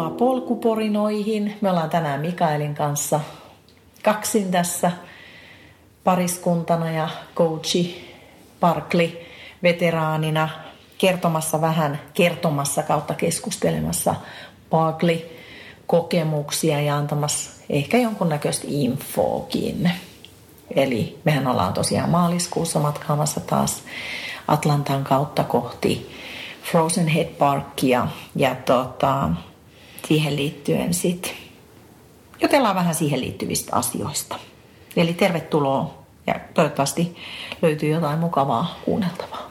Tervetuloa polkuporinoihin. Me ollaan tänään Mikaelin kanssa kaksin tässä pariskuntana ja coachi Parkli veteraanina kertomassa vähän, kertomassa kautta keskustelemassa Parkli kokemuksia ja antamassa ehkä jonkunnäköistä infoakin. Eli mehän ollaan tosiaan maaliskuussa matkaamassa taas Atlantan kautta kohti Frozen Head Parkia ja tota, siihen liittyen sitten jutellaan vähän siihen liittyvistä asioista. Eli tervetuloa ja toivottavasti löytyy jotain mukavaa kuunneltavaa.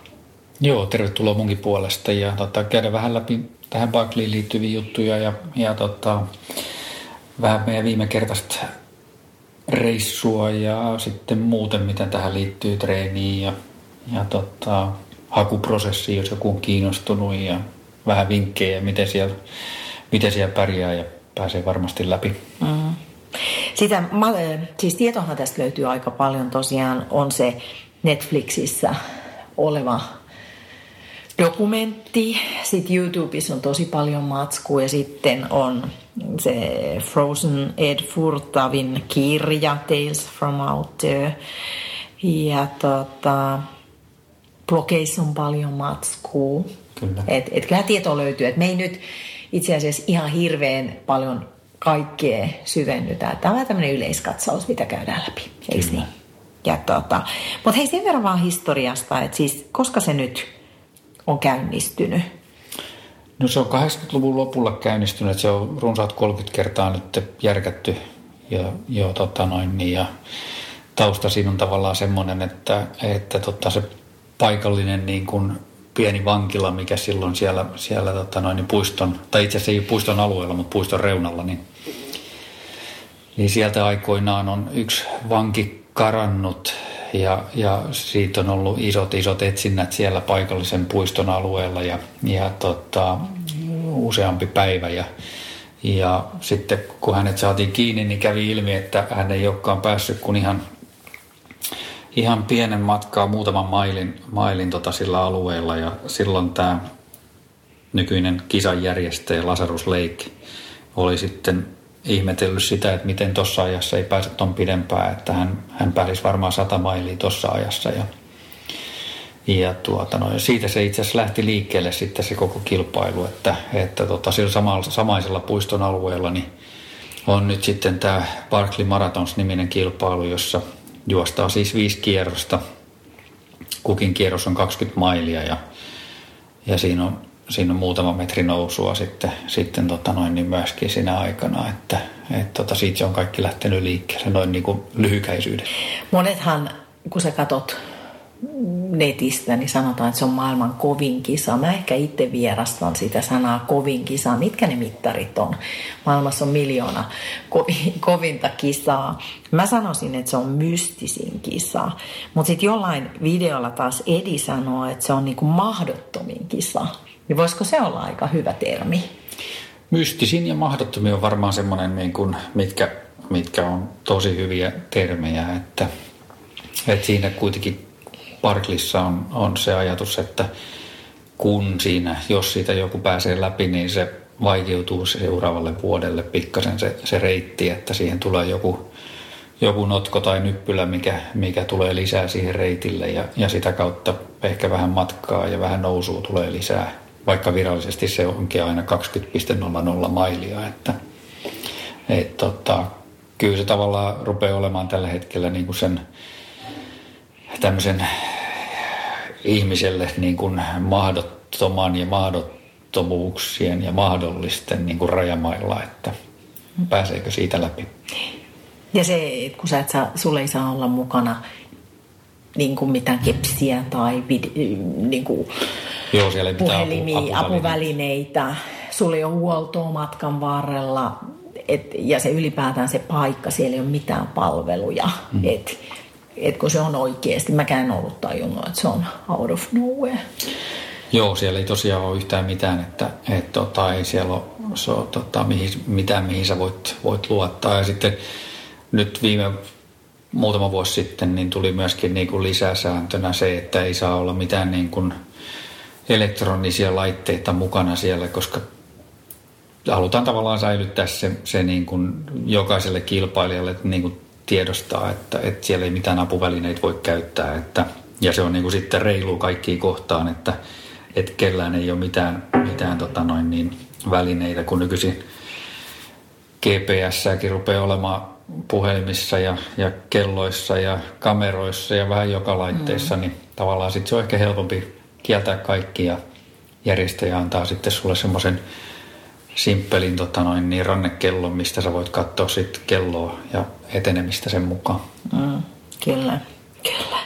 Joo, tervetuloa munkin puolesta ja tota, käydä vähän läpi tähän Barclayin liittyviä juttuja ja, ja tota, vähän meidän viime kertaista reissua ja sitten muuten, miten tähän liittyy treeniin ja, ja tota, hakuprosessiin, jos joku on kiinnostunut ja vähän vinkkejä, miten siellä, miten siellä pärjää ja pääsee varmasti läpi. Mm. Sitä, siis tietohan tästä löytyy aika paljon tosiaan, on se Netflixissä oleva dokumentti. Sitten YouTubessa on tosi paljon matskua ja sitten on se Frozen Ed Furtavin kirja Tales from Out There. Ja tota, blogeissa on paljon matskua. Kyllä. Et, et kyllähän tietoa löytyy. Et me ei nyt itse asiassa ihan hirveän paljon kaikkea syvennytä. Tämä on tämmöinen yleiskatsaus, mitä käydään läpi. Eikö niin? Ja tota, mutta hei sen verran vaan historiasta, että siis koska se nyt on käynnistynyt? No se on 80-luvun lopulla käynnistynyt, että se on runsaat 30 kertaa nyt järkätty ja, jo, tota noin, niin, ja tausta siinä on tavallaan semmoinen, että, että tota, se paikallinen niin kuin pieni vankila, mikä silloin siellä, siellä tota noin, niin puiston, tai itse asiassa ei puiston alueella, mutta puiston reunalla, niin, niin sieltä aikoinaan on yksi vanki karannut ja, ja siitä on ollut isot, isot etsinnät siellä paikallisen puiston alueella ja, ja tota, useampi päivä ja, ja sitten kun hänet saatiin kiinni, niin kävi ilmi, että hän ei olekaan päässyt kun ihan ihan pienen matkaa, muutaman mailin, mailin tota sillä alueella ja silloin tämä nykyinen kisanjärjestäjä Lazarus Lake oli sitten ihmetellyt sitä, että miten tuossa ajassa ei pääse ton pidempään, että hän, hän pääsisi varmaan sata mailia tuossa ajassa ja, ja, tuota, no, siitä se itse asiassa lähti liikkeelle sitten se koko kilpailu, että, että tota, sillä samalla, samaisella puiston alueella niin on nyt sitten tämä Barkley Marathons niminen kilpailu, jossa – juostaa siis viisi kierrosta. Kukin kierros on 20 mailia ja, ja siinä, on, siinä on muutama metri nousua sitten, sitten tota noin, niin myöskin siinä aikana, että et tota, siitä se on kaikki lähtenyt liikkeelle noin niin kuin lyhykäisyyden. Monethan, kun sä katot netistä, niin sanotaan, että se on maailman kovin kisa. Mä ehkä itse vierastan sitä sanaa kovin kisa. Mitkä ne mittarit on? Maailmassa on miljoona kovi, kovinta kisaa. Mä sanoisin, että se on mystisin kisa. Mutta sitten jollain videolla taas Edi sanoo, että se on niinku mahdottomin kisa. Niin voisiko se olla aika hyvä termi? Mystisin ja mahdottomin on varmaan semmoinen, niin kuin, mitkä, mitkä on tosi hyviä termejä, että, että siinä kuitenkin Parklissa on, on se ajatus, että kun siinä, jos siitä joku pääsee läpi, niin se vaikeutuu seuraavalle vuodelle pikkasen se, se reitti, että siihen tulee joku, joku notko tai nyppylä, mikä, mikä tulee lisää siihen reitille ja, ja sitä kautta ehkä vähän matkaa ja vähän nousua tulee lisää, vaikka virallisesti se onkin aina 20,00 mailia, että et, tota, kyllä se tavallaan rupeaa olemaan tällä hetkellä niin kuin sen tämmöisen ihmiselle niin kuin mahdottoman ja mahdottomuuksien ja mahdollisten niin kuin rajamailla, että pääseekö siitä läpi. Ja se, että kun sä et saa, sulle ei saa olla mukana niin kuin mitään kepsiä tai vid, niin kuin Joo, siellä puhelimia, apu, apuvälineitä. Sulla ei ole huoltoa matkan varrella et, ja se ylipäätään se paikka, siellä ei ole mitään palveluja. Mm. Et, et kun se on oikeasti, mäkään en ollut tajunnut, että se on out of nowhere. Joo, siellä ei tosiaan ole yhtään mitään, että et, tota, ei siellä ole, se ole tota, mihin, mitään, mihin sä voit, voit luottaa. Ja sitten nyt viime muutama vuosi sitten niin tuli myöskin niin kuin lisäsääntönä se, että ei saa olla mitään niin kuin elektronisia laitteita mukana siellä, koska halutaan tavallaan säilyttää se, se niin kuin jokaiselle kilpailijalle niin kuin tiedostaa, että, että siellä ei mitään apuvälineitä voi käyttää. Että, ja se on niin kuin sitten reilu kaikkiin kohtaan, että, että kellään ei ole mitään, mitään tota noin niin, välineitä, kun nykyisin GPS-säkin rupeaa olemaan puhelimissa ja, ja kelloissa ja kameroissa ja vähän joka laitteessa, mm. niin tavallaan sitten se on ehkä helpompi kieltää kaikki ja järjestäjä antaa sitten sulle semmoisen simppelin tota noin, niin rannekellon, mistä sä voit katsoa sitten kelloa ja etenemistä sen mukaan. Mm, kyllä, kyllä.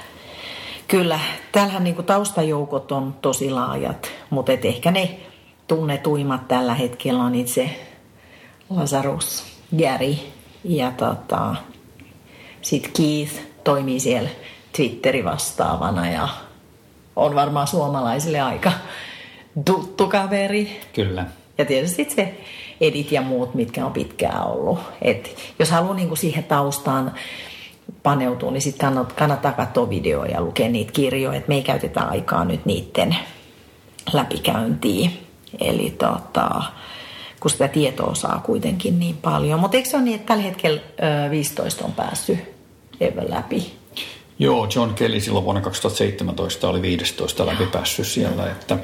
Kyllä, täällähän niinku taustajoukot on tosi laajat, mutta et ehkä ne tunnetuimmat tällä hetkellä on itse Lazarus, Gary ja tota, sitten Keith toimii siellä Twitteri vastaavana ja on varmaan suomalaisille aika tuttu kaveri. Kyllä. Ja tietysti se edit ja muut, mitkä on pitkään ollut. Et jos haluaa niinku siihen taustaan paneutua, niin sitten kannattaa, katsoa videoja ja lukea niitä kirjoja. Et me ei käytetä aikaa nyt niiden läpikäyntiin. Eli tota, kun sitä tietoa saa kuitenkin niin paljon. Mutta eikö se ole niin, että tällä hetkellä 15 on päässyt Evan läpi? Joo, John Kelly silloin vuonna 2017 oli 15 läpi päässyt siellä, että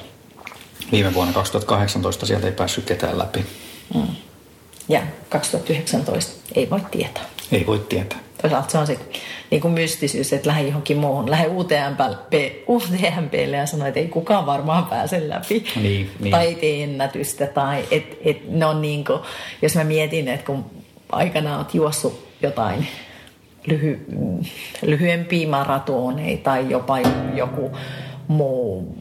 viime vuonna 2018 sieltä ei päässyt ketään läpi. Mm. Ja 2019 ei voi tietää. Ei voi tietää. Toisaalta se on se niin kuin mystisyys, että lähde johonkin muuhun. Lähde UTMP, UTMPlle ja sano, että ei kukaan varmaan pääse läpi. Niin, niin. Tai tee ennätystä. Tai et, et ne on niin kuin, jos mä mietin, että kun aikanaan oot juossut jotain lyhy, lyhyempiä maratoneita tai jopa joku muu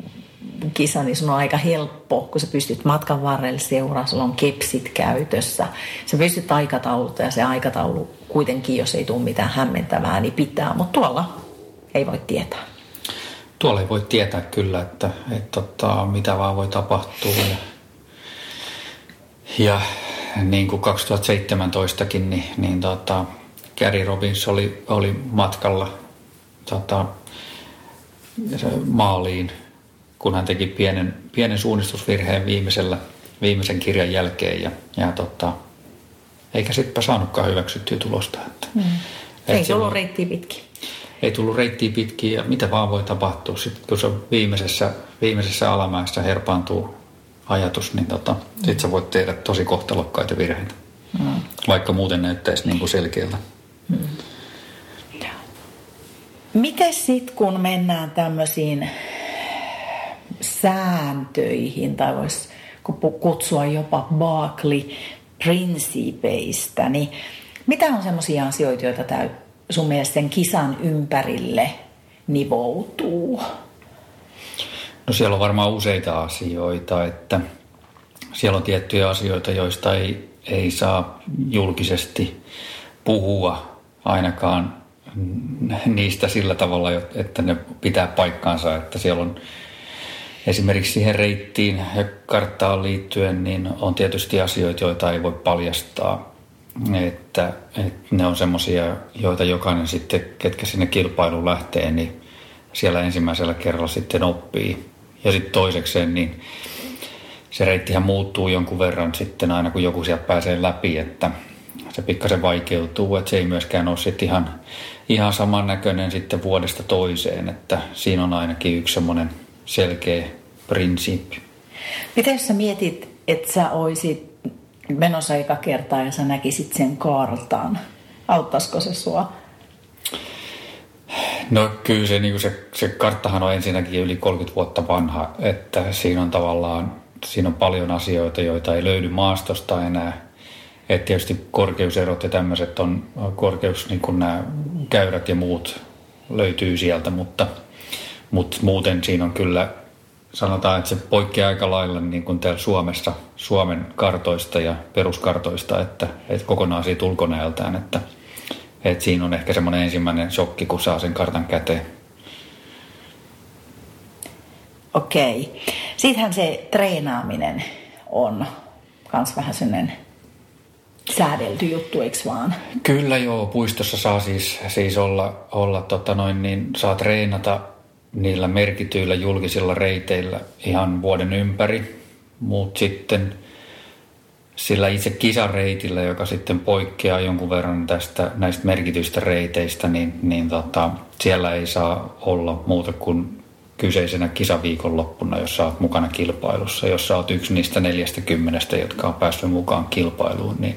kisa, niin sun on aika helppo, kun sä pystyt matkan varrella seuraa, sulla on kepsit käytössä. Sä pystyt aikataulutta ja se aikataulu kuitenkin, jos ei tule mitään hämmentävää, niin pitää, mutta tuolla ei voi tietää. Tuolla ei voi tietää kyllä, että, että tota, mitä vaan voi tapahtua. Ja, ja niin kuin 2017kin, niin, niin tota, Gary Robbins oli, oli matkalla tota, maaliin – kun hän teki pienen, pienen suunnistusvirheen viimeisellä, viimeisen kirjan jälkeen ja, ja tota, eikä sittenpä saanutkaan hyväksyttyä tulosta. Että, mm. Ei tullut reittiä pitkin. Ei tullut reittiä pitkin ja mitä vaan voi tapahtua. Sitten kun se viimeisessä, viimeisessä alamäessä herpaantuu ajatus, niin tota, mm. sitten sä voit tehdä tosi kohtalokkaita virheitä. Mm. Vaikka muuten näyttäisi niin kuin selkeältä. Mm. Miten sitten kun mennään tämmöisiin sääntöihin tai voisi kutsua jopa Barkley-prinsiipeistä, niin mitä on sellaisia asioita, joita täy, sun mielestä sen kisan ympärille nivoutuu? No siellä on varmaan useita asioita, että siellä on tiettyjä asioita, joista ei, ei saa julkisesti puhua ainakaan niistä sillä tavalla, että ne pitää paikkaansa, että siellä on esimerkiksi siihen reittiin karttaan liittyen, niin on tietysti asioita, joita ei voi paljastaa. Että, että ne on semmoisia, joita jokainen sitten, ketkä sinne kilpailuun lähtee, niin siellä ensimmäisellä kerralla sitten oppii. Ja sitten toisekseen, niin se reittihän muuttuu jonkun verran sitten aina, kun joku sieltä pääsee läpi, että se pikkasen vaikeutuu, että se ei myöskään ole sitten ihan, ihan samannäköinen sitten vuodesta toiseen, että siinä on ainakin yksi semmoinen selkeä prinsiippi. Miten jos sä mietit, että sä oisit menossa eka kertaa ja sä näkisit sen kartan, auttaisiko se sua? No kyllä se, niin se, se karttahan on ensinnäkin yli 30 vuotta vanha, että siinä on tavallaan siinä on paljon asioita, joita ei löydy maastosta enää. Et tietysti korkeuserot ja tämmöiset on korkeus, niin kuin nämä käyrät ja muut löytyy sieltä, mutta, mutta muuten siinä on kyllä sanotaan, että se poikkeaa aika lailla niin kuin täällä Suomessa, Suomen kartoista ja peruskartoista, että, että kokonaan siitä ulkonäöltään, että, että siinä on ehkä semmoinen ensimmäinen shokki, kun saa sen kartan käteen. Okei. Sittenhän se treenaaminen on myös vähän sellainen säädelty juttu, eikö vaan? Kyllä joo, puistossa saa siis, siis olla, olla tota noin, niin saa treenata niillä merkityillä julkisilla reiteillä ihan vuoden ympäri. Mutta sitten sillä itse kisareitillä, joka sitten poikkeaa jonkun verran tästä näistä merkityistä reiteistä, niin, niin tota, siellä ei saa olla muuta kuin kyseisenä kisaviikonloppuna, jos olet mukana kilpailussa. Jos olet yksi niistä neljästä kymmenestä, jotka on päässyt mukaan kilpailuun, niin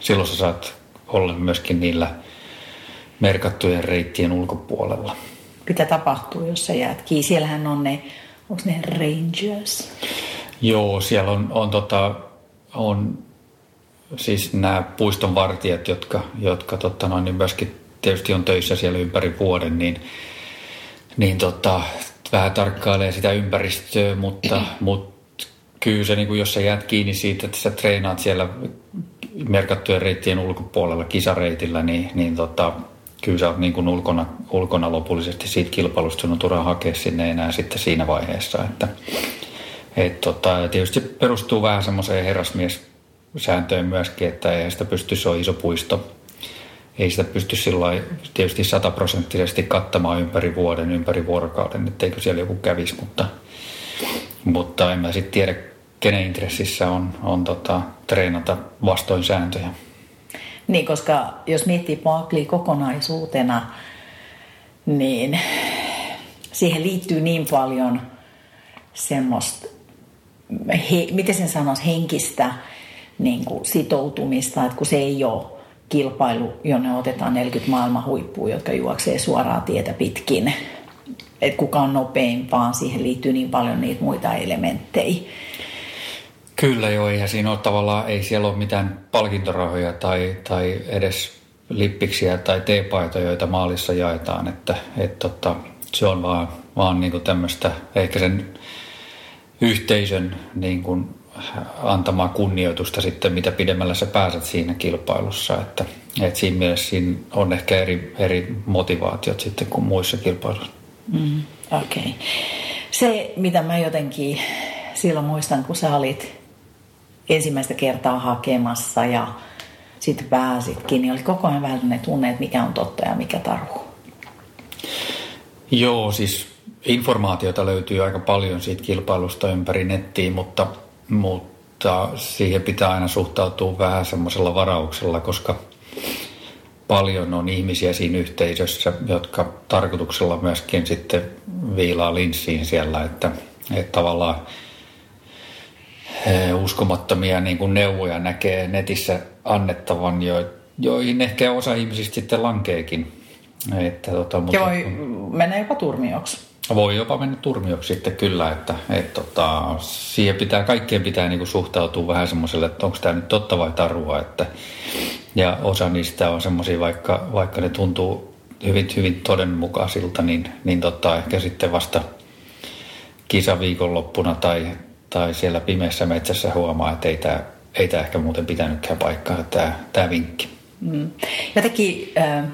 silloin sä saat olla myöskin niillä merkattujen reittien ulkopuolella. Mitä tapahtuu, jos sä jäät kiinni? Siellähän on ne, onko ne rangers? Joo, siellä on, on, tota, on siis nämä puiston vartijat, jotka, jotka tota noin, niin myöskin tietysti on töissä siellä ympäri vuoden, niin, niin tota, vähän tarkkailee sitä ympäristöä, mutta, mutta kyllä se, niin kuin jos sä jäät kiinni siitä, että sä treenaat siellä merkattujen reittien ulkopuolella kisareitillä, niin, niin tota, kyllä sä oot niin kuin ulkona, ulkona lopullisesti siitä kilpailusta, sun on turha hakea sinne enää sitten siinä vaiheessa. Että, et tota, tietysti perustuu vähän semmoiseen herrasmies-sääntöön myöskin, että ei sitä pysty, se on iso puisto. Ei sitä pysty sillä tietysti sataprosenttisesti kattamaan ympäri vuoden, ympäri vuorokauden, etteikö siellä joku kävisi, mutta, mutta en mä sitten tiedä, kenen intressissä on, on tota, treenata vastoin sääntöjä. Niin, koska jos miettii Barkley kokonaisuutena, niin siihen liittyy niin paljon semmoista, he, miten sen sanoisi, henkistä niin kuin sitoutumista, että kun se ei ole kilpailu, jonne otetaan 40 maailman huippua, jotka juoksee suoraa tietä pitkin, että kuka on nopein, vaan siihen liittyy niin paljon niitä muita elementtejä. Kyllä joo, eihän siinä ole tavallaan, ei siellä ole mitään palkintorahoja tai, tai edes lippiksiä tai teepaitoja, joita maalissa jaetaan, että et, tota, se on vaan, vaan niin tämmöistä ehkä sen yhteisön niin kuin antamaa kunnioitusta sitten, mitä pidemmällä sä pääset siinä kilpailussa, että, että siinä mielessä siinä on ehkä eri, eri motivaatiot sitten kuin muissa kilpailuissa. Mm, Okei. Okay. Se, mitä mä jotenkin silloin muistan, kun sä olit ensimmäistä kertaa hakemassa ja sitten pääsitkin, niin oli koko ajan vähän ne tunne, että mikä on totta ja mikä taru. Joo, siis informaatiota löytyy aika paljon siitä kilpailusta ympäri nettiin, mutta, mutta siihen pitää aina suhtautua vähän semmoisella varauksella, koska paljon on ihmisiä siinä yhteisössä, jotka tarkoituksella myöskin sitten viilaa linssiin siellä, että, että tavallaan uskomattomia niin kuin neuvoja näkee netissä annettavan, jo, joihin ehkä osa ihmisistä sitten lankeekin. Että, tota, mutta, ja voi mennä jopa turmioksi. Voi jopa mennä turmioksi sitten kyllä, että et, tota, siihen pitää, kaikkien pitää niin kuin suhtautua vähän semmoiselle, että onko tämä nyt totta vai tarua. Että, ja osa niistä on semmoisia, vaikka, vaikka ne tuntuu hyvin, hyvin todenmukaisilta, niin, niin tota, ehkä sitten vasta kisaviikonloppuna tai, tai siellä pimeässä metsässä huomaa, että ei tämä ei tämä ehkä muuten pitänytkään paikkaa, tämä, tämä vinkki. Mm. Jotenkin äh,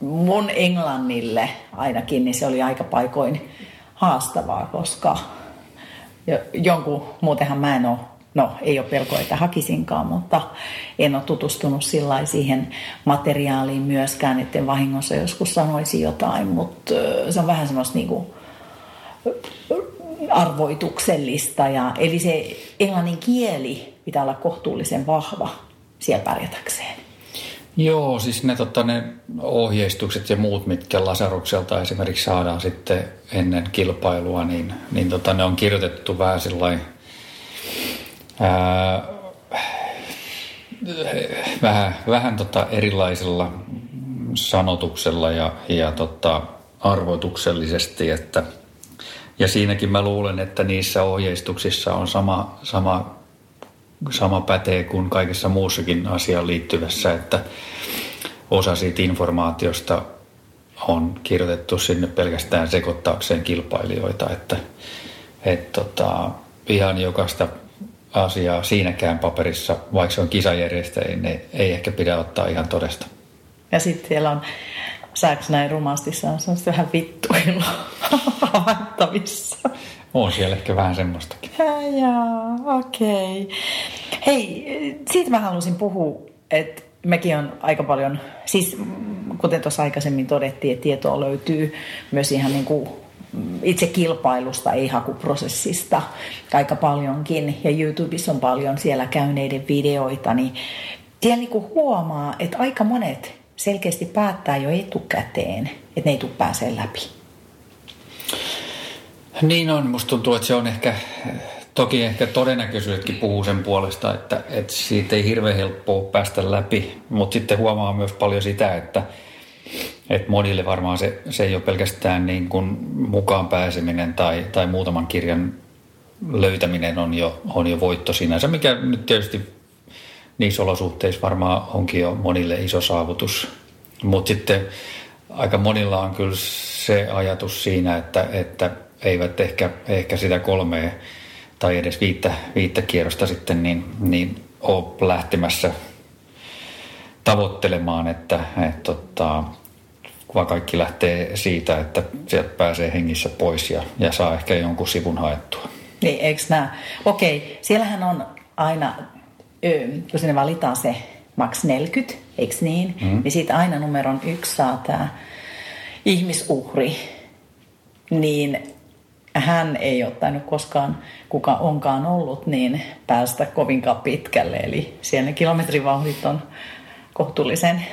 mun englannille ainakin, niin se oli aika paikoin haastavaa, koska jonkun, muutenhan mä en ole, no ei ole pelkoa, että hakisinkaan, mutta en ole tutustunut sillä siihen materiaaliin myöskään, että vahingossa joskus sanoisi jotain, mutta se on vähän semmoista niinku arvoituksellista. Ja, eli se englannin kieli pitää olla kohtuullisen vahva siellä pärjätäkseen. Joo, siis ne, totta, ne ohjeistukset ja muut, mitkä Lasarukselta esimerkiksi saadaan sitten ennen kilpailua, niin, niin tota, ne on kirjoitettu vähän sillain, ää, vähän, vähän tota erilaisella sanotuksella ja, ja tota, arvoituksellisesti, että – ja siinäkin mä luulen, että niissä ohjeistuksissa on sama, sama, sama pätee kuin kaikessa muussakin asiaan liittyvässä, että osa siitä informaatiosta on kirjoitettu sinne pelkästään sekoittaakseen kilpailijoita, että et tota, ihan jokaista asiaa siinäkään paperissa, vaikka se on kisajärjestäjä, niin ei ehkä pidä ottaa ihan todesta. Ja sitten siellä on saako näin rumasti se on vähän vittuilla havaittavissa. On siellä ehkä vähän semmoistakin. Jaa, okei. Okay. Hei, siitä mä halusin puhua, että mekin on aika paljon, siis kuten tuossa aikaisemmin todettiin, että tietoa löytyy myös ihan niin kuin itse kilpailusta, ei hakuprosessista aika paljonkin. Ja YouTubessa on paljon siellä käyneiden videoita, niin siellä niin huomaa, että aika monet selkeästi päättää jo etukäteen, että ne ei tule pääsee läpi. Niin on, musta tuntuu, että se on ehkä, toki ehkä todennäköisyydetkin puhuu sen puolesta, että, että siitä ei hirveän helppoa päästä läpi, mutta sitten huomaa myös paljon sitä, että, että monille varmaan se, se ei ole pelkästään niin kuin mukaan pääseminen tai, tai muutaman kirjan löytäminen on jo, on jo voitto sinänsä, mikä nyt tietysti niissä olosuhteissa varmaan onkin jo monille iso saavutus. Mutta sitten aika monilla on kyllä se ajatus siinä, että, että eivät ehkä, ehkä sitä kolmea tai edes viittä, viittä kierrosta sitten niin, niin ole lähtemässä tavoittelemaan, että, että tota, vaan kaikki lähtee siitä, että sieltä pääsee hengissä pois ja, ja saa ehkä jonkun sivun haettua. Niin, eikö nämä? Okei, siellähän on aina, kun sinne valitaan se maks 40, eikö niin? Mm. Niin siitä aina numeron yksi saa tämä ihmisuhri. Niin hän ei ole tainnut koskaan, kuka onkaan ollut, niin päästä kovinkaan pitkälle. Eli siellä ne kilometrivauhdit on kohtuullisen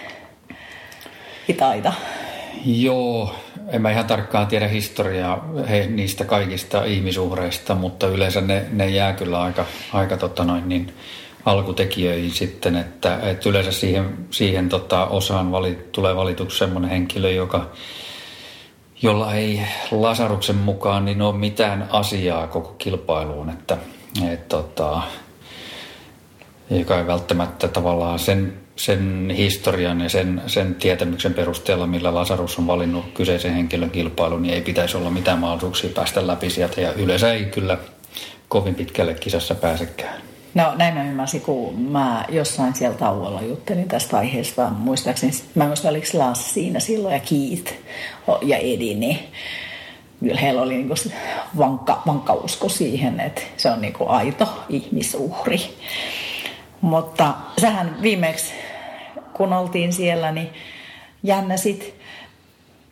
hitaita. Joo, en mä ihan tarkkaan tiedä historiaa he, niistä kaikista ihmisuhreista, mutta yleensä ne, ne jää kyllä aika, aika tota noin, niin alkutekijöihin sitten, että, että yleensä siihen, siihen tota osaan vali, tulee valituksi sellainen henkilö, joka, jolla ei Lasaruksen mukaan niin ole mitään asiaa koko kilpailuun, että, et, tota, joka ei välttämättä tavallaan sen, sen historian ja sen, sen tietämyksen perusteella, millä Lasarus on valinnut kyseisen henkilön kilpailun, niin ei pitäisi olla mitään mahdollisuuksia päästä läpi sieltä ja yleensä ei kyllä kovin pitkälle kisassa pääsekään. No näin mä ymmärsin, kun mä jossain siellä tauolla juttelin tästä aiheesta. Muistaakseni, mä en muista oliko Lars siinä silloin ja Keith ja Edi, niin kyllä heillä oli niinku vankka, vankka usko siihen, että se on niinku aito ihmisuhri. Mutta sähän viimeksi, kun oltiin siellä, niin jännäsit,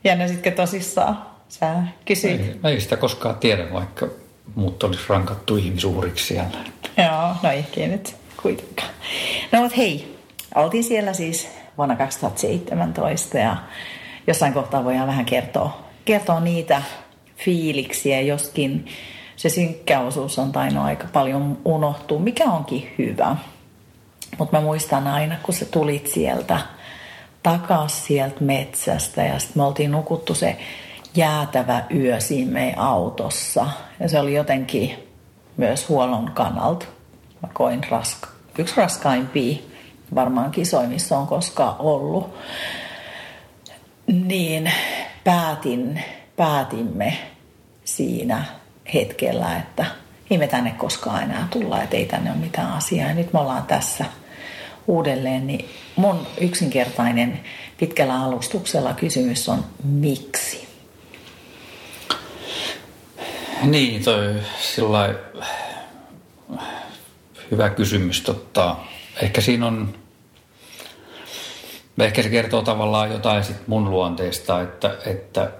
jännäsitkö tosissaan? Sä kysyit. Ei, ei sitä koskaan tiedä, vaikka muut olisi rankattu ihmisuhriksi siellä. Joo, no ehkä nyt kuitenkaan. No mutta hei, oltiin siellä siis vuonna 2017 ja jossain kohtaa voidaan vähän kertoa, kertoa niitä fiiliksiä, joskin se synkkä osuus on tainnut aika paljon unohtua, mikä onkin hyvä. Mutta mä muistan aina, kun sä tulit sieltä takas sieltä metsästä ja sitten me oltiin nukuttu se jäätävä yö siinä meidän autossa. Ja se oli jotenkin myös huollon kannalta. Mä koin raska, yksi raskaimpia varmaan kisoimissa on koskaan ollut. Niin päätin, päätimme siinä hetkellä, että ei me tänne koskaan enää tulla, että ei tänne ole mitään asiaa. Ja nyt me ollaan tässä uudelleen, niin mun yksinkertainen pitkällä alustuksella kysymys on miksi? Niin, toi sillä hyvä kysymys. Totta. Ehkä siinä on, ehkä se kertoo tavallaan jotain sit mun luonteesta, että, että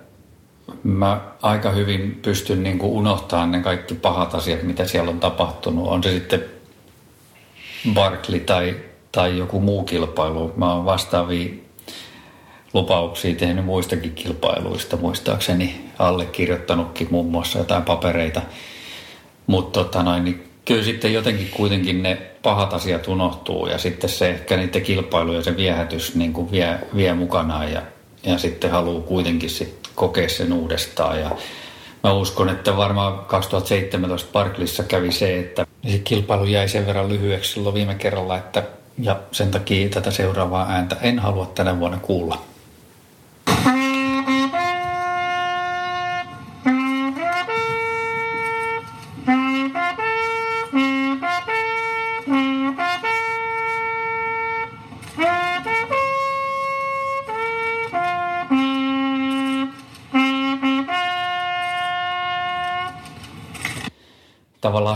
mä aika hyvin pystyn niin kuin unohtamaan ne kaikki pahat asiat, mitä siellä on tapahtunut. On se sitten Barkley tai, tai joku muu kilpailu. Mä oon vastaavia lupauksia tehnyt muistakin kilpailuista, muistaakseni allekirjoittanutkin muun muassa jotain papereita. Mutta tota noin, niin kyllä sitten jotenkin kuitenkin ne pahat asiat unohtuu ja sitten se ehkä niiden kilpailu ja se viehätys niin kuin vie, vie mukanaan ja, ja sitten haluaa kuitenkin sit kokea sen uudestaan. Ja mä uskon, että varmaan 2017 Parklissa kävi se, että se kilpailu jäi sen verran lyhyeksi silloin viime kerralla, että ja sen takia tätä seuraavaa ääntä en halua tänä vuonna kuulla. Bye.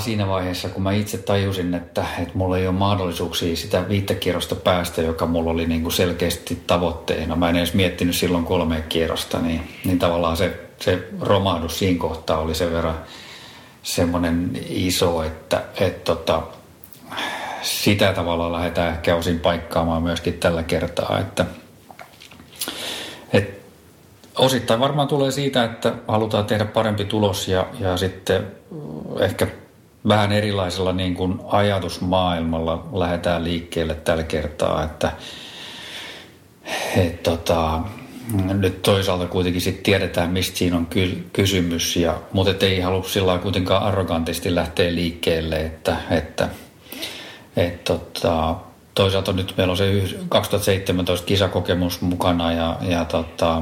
Tavallaan siinä vaiheessa, kun mä itse tajusin, että, että mulla ei ole mahdollisuuksia sitä viittä kierrosta päästä, joka mulla oli niin kuin selkeästi tavoitteena. Mä en edes miettinyt silloin kolme kierrosta, niin, niin tavallaan se se romahdus siinä kohtaa oli sen verran semmoinen iso, että et tota, sitä tavalla lähdetään ehkä osin paikkaamaan myöskin tällä kertaa, että et osittain varmaan tulee siitä, että halutaan tehdä parempi tulos ja, ja sitten ehkä vähän erilaisella niin kuin ajatusmaailmalla lähdetään liikkeelle tällä kertaa, että et tota, nyt toisaalta kuitenkin sitten tiedetään, mistä siinä on ky- kysymys, ja, mutta ei halua sillä kuitenkaan arrogantisti lähteä liikkeelle, että, että et, tota, toisaalta nyt meillä on se 2017 kisakokemus mukana ja, ja tota,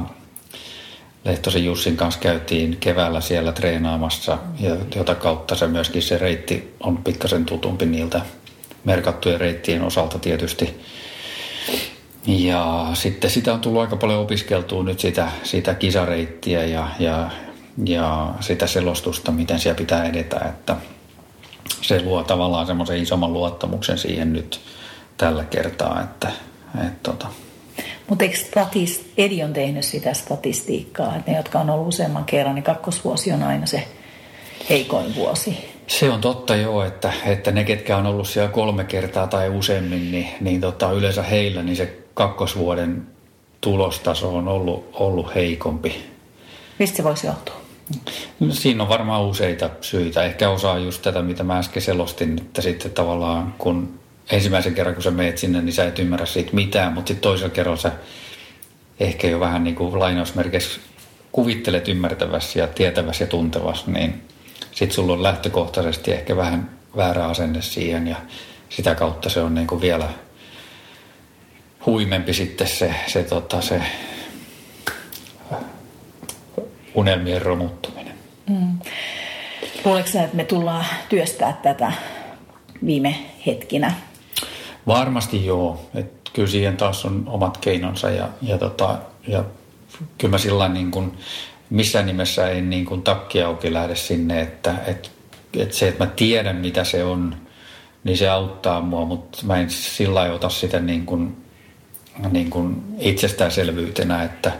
Lehtosen Jussin kanssa käytiin keväällä siellä treenaamassa, ja jota kautta se myöskin se reitti on pikkasen tutumpi niiltä merkattujen reittien osalta tietysti. Ja sitten sitä on tullut aika paljon opiskeltua nyt sitä, sitä kisareittiä ja, ja, ja sitä selostusta, miten siellä pitää edetä, että se luo tavallaan semmoisen isomman luottamuksen siihen nyt tällä kertaa, että, että tota, mutta eikö statist, Edi on tehnyt sitä statistiikkaa, että ne, jotka on ollut useamman kerran, niin kakkosvuosi on aina se heikoin vuosi. Se on totta joo, että, että ne, ketkä on ollut siellä kolme kertaa tai useammin, niin, niin tota, yleensä heillä niin se kakkosvuoden tulostaso on ollut, ollut heikompi. Mistä se voisi johtua? No, siinä on varmaan useita syitä. Ehkä osaa just tätä, mitä mä äsken selostin, että sitten tavallaan kun ensimmäisen kerran, kun sä meet sinne, niin sä et ymmärrä siitä mitään, mutta sitten toisella kerralla sä ehkä jo vähän niin kuin lainausmerkeissä kuvittelet ymmärtävässä ja tietävässä ja tuntevassa, niin sitten sulla on lähtökohtaisesti ehkä vähän väärä asenne siihen ja sitä kautta se on niin kuin vielä huimempi sitten se, se, tota, se unelmien romuttuminen. Mm. Luuletko että me tullaan työstää tätä viime hetkinä? Varmasti joo. Et kyllä siihen taas on omat keinonsa ja, ja, tota, ja kyllä mä sillä niin kuin, missään nimessä ei niin kuin takki auki lähde sinne, että et, et se, että mä tiedän mitä se on, niin se auttaa mua, mutta mä en sillä ota sitä niin kuin, niin kuin itsestäänselvyytenä, että,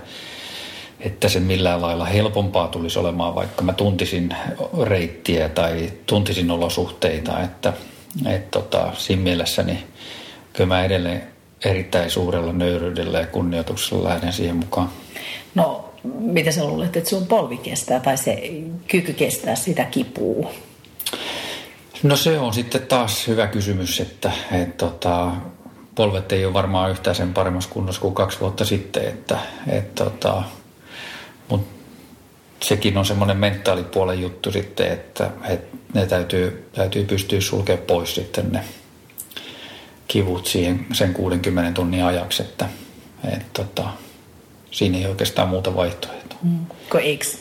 että se millään lailla helpompaa tulisi olemaan, vaikka mä tuntisin reittiä tai tuntisin olosuhteita, että et tota, siinä mielessä niin kyllä mä edelleen erittäin suurella nöyryydellä ja kunnioituksella lähden siihen mukaan. No, mitä sä luulet, että sun polvi kestää tai se kyky kestää sitä kipua? No se on sitten taas hyvä kysymys, että et, tota, polvet ei ole varmaan yhtään sen paremmassa kunnossa kuin kaksi vuotta sitten, että et, tota, mut sekin on semmoinen mentaalipuolen juttu sitten, että et ne täytyy, täytyy pystyä sulkemaan pois sitten ne kivut siihen sen 60 tunnin ajaksi, että et, tota, siinä ei oikeastaan muuta vaihtoehtoa. Mm. Eiks,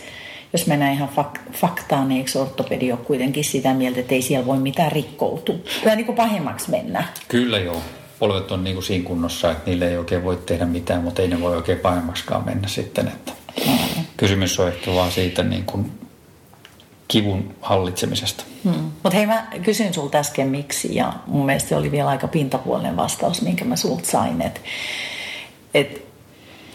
jos mennään ihan fak- faktaan, niin eikö ortopedi ole kuitenkin sitä mieltä, että ei siellä voi mitään rikkoutua? Kyllä niin kuin pahemmaksi mennä. Kyllä joo. Polvet on niin kuin siinä kunnossa, että niille ei oikein voi tehdä mitään, mutta ei ne voi oikein pahemmaksikaan mennä sitten. Että mm. Kysymys on ehkä vaan siitä niin kuin kivun hallitsemisesta. Hmm. Mutta hei, mä kysyin sulta äsken miksi, ja mun mielestä oli vielä aika pintapuolinen vastaus, minkä mä sulta sain, että et,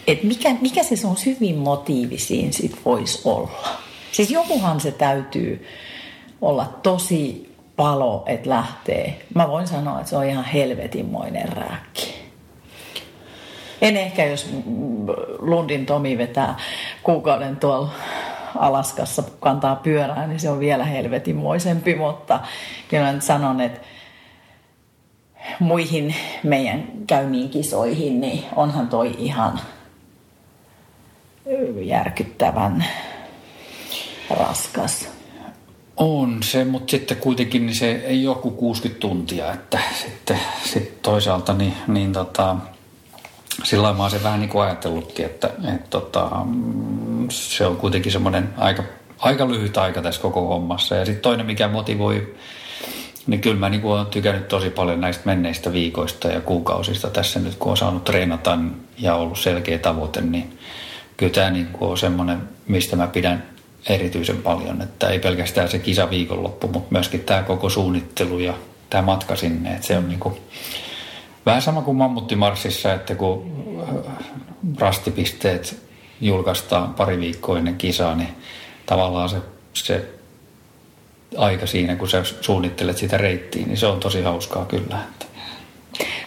et mikä, mikä se sun hyvin motiivi siinä sit voisi olla? Siis jokuhan se täytyy olla tosi palo, että lähtee. Mä voin sanoa, että se on ihan helvetinmoinen rääkki. En ehkä, jos Lundin Tomi vetää kuukauden tuolla Alaskassa kantaa pyörää, niin se on vielä helvetinmoisempi, mutta kyllä nyt sanon, että muihin meidän käymiin kisoihin, niin onhan toi ihan järkyttävän raskas. On se, mutta sitten kuitenkin niin se ei joku 60 tuntia, että sitten, sitten toisaalta niin, niin tota, sillä mä oon se vähän niin kuin ajatellutkin, että, että tota, se on kuitenkin semmoinen aika, aika lyhyt aika tässä koko hommassa. Ja sitten toinen, mikä motivoi, niin kyllä mä niin kuin tykännyt tosi paljon näistä menneistä viikoista ja kuukausista tässä nyt, kun on saanut treenata ja ollut selkeä tavoite, niin kyllä tämä niin kuin on semmoinen, mistä mä pidän erityisen paljon. Että ei pelkästään se kisa viikonloppu, mutta myöskin tämä koko suunnittelu ja tämä matka sinne. Että se on niin kuin, Vähän sama kuin mammuttimarssissa, että kun äh, rastipisteet julkaistaan pari viikkoa ennen kisaa, niin tavallaan se, se aika siinä, kun sä suunnittelet sitä reittiä, niin se on tosi hauskaa kyllä.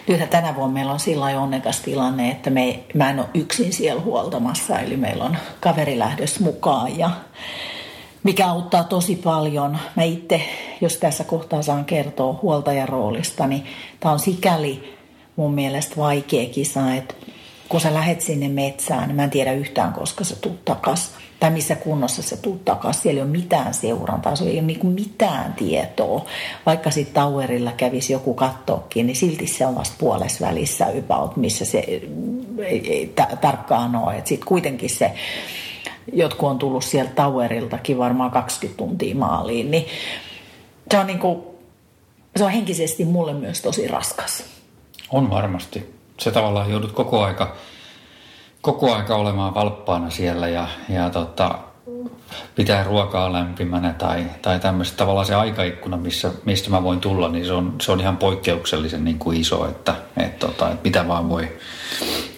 Nythän tänä vuonna meillä on sillä onnekas tilanne, että me, mä en ole yksin siellä huoltamassa, eli meillä on kaveri lähdössä mukaan ja mikä auttaa tosi paljon. Mä itse, jos tässä kohtaa saan kertoa huoltajan roolista, niin tämä on sikäli mun mielestä vaikea kisa, että kun sä lähet sinne metsään, niin mä en tiedä yhtään, koska sä tuut takas. Tai missä kunnossa sä tuut takas. Siellä ei ole mitään seurantaa, se ei ole niin mitään tietoa. Vaikka sitten Towerilla kävisi joku kattoakin, niin silti se on vasta puolessa välissä about, missä se ei, ei ta- tarkkaan ole. Sitten kuitenkin se, jotkut on tullut sieltä Toweriltakin varmaan 20 tuntia maaliin, niin se on, niin kuin, se on henkisesti mulle myös tosi raskas. On varmasti. Se tavallaan joudut koko aika, koko aika olemaan valppaana siellä ja, ja tota, pitää ruokaa lämpimänä tai, tai tämmöistä tavallaan se aikaikkuna, missä, mistä mä voin tulla, niin se on, se on ihan poikkeuksellisen niin kuin iso, että, että, tota, että mitä vaan voi,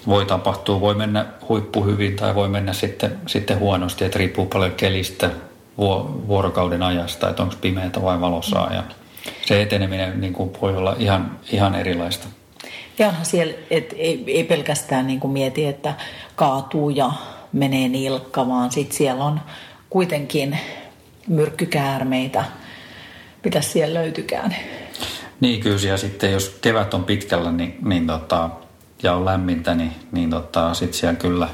voi tapahtua. Voi mennä huippu hyvin tai voi mennä sitten, sitten huonosti, että riippuu paljon kelistä, vuorokauden ajasta, että onko pimeätä vai valosaa ja se eteneminen niin kuin voi olla ihan, ihan erilaista. Ja onhan siellä, että ei, ei pelkästään niin kuin mieti, että kaatuu ja menee nilkka, vaan sitten siellä on kuitenkin myrkkykäärmeitä, mitä siellä löytykään. Niin kyllä, ja sitten jos kevät on pitkällä niin, niin tota, ja on lämmintä, niin, niin tota, sitten siellä kyllä,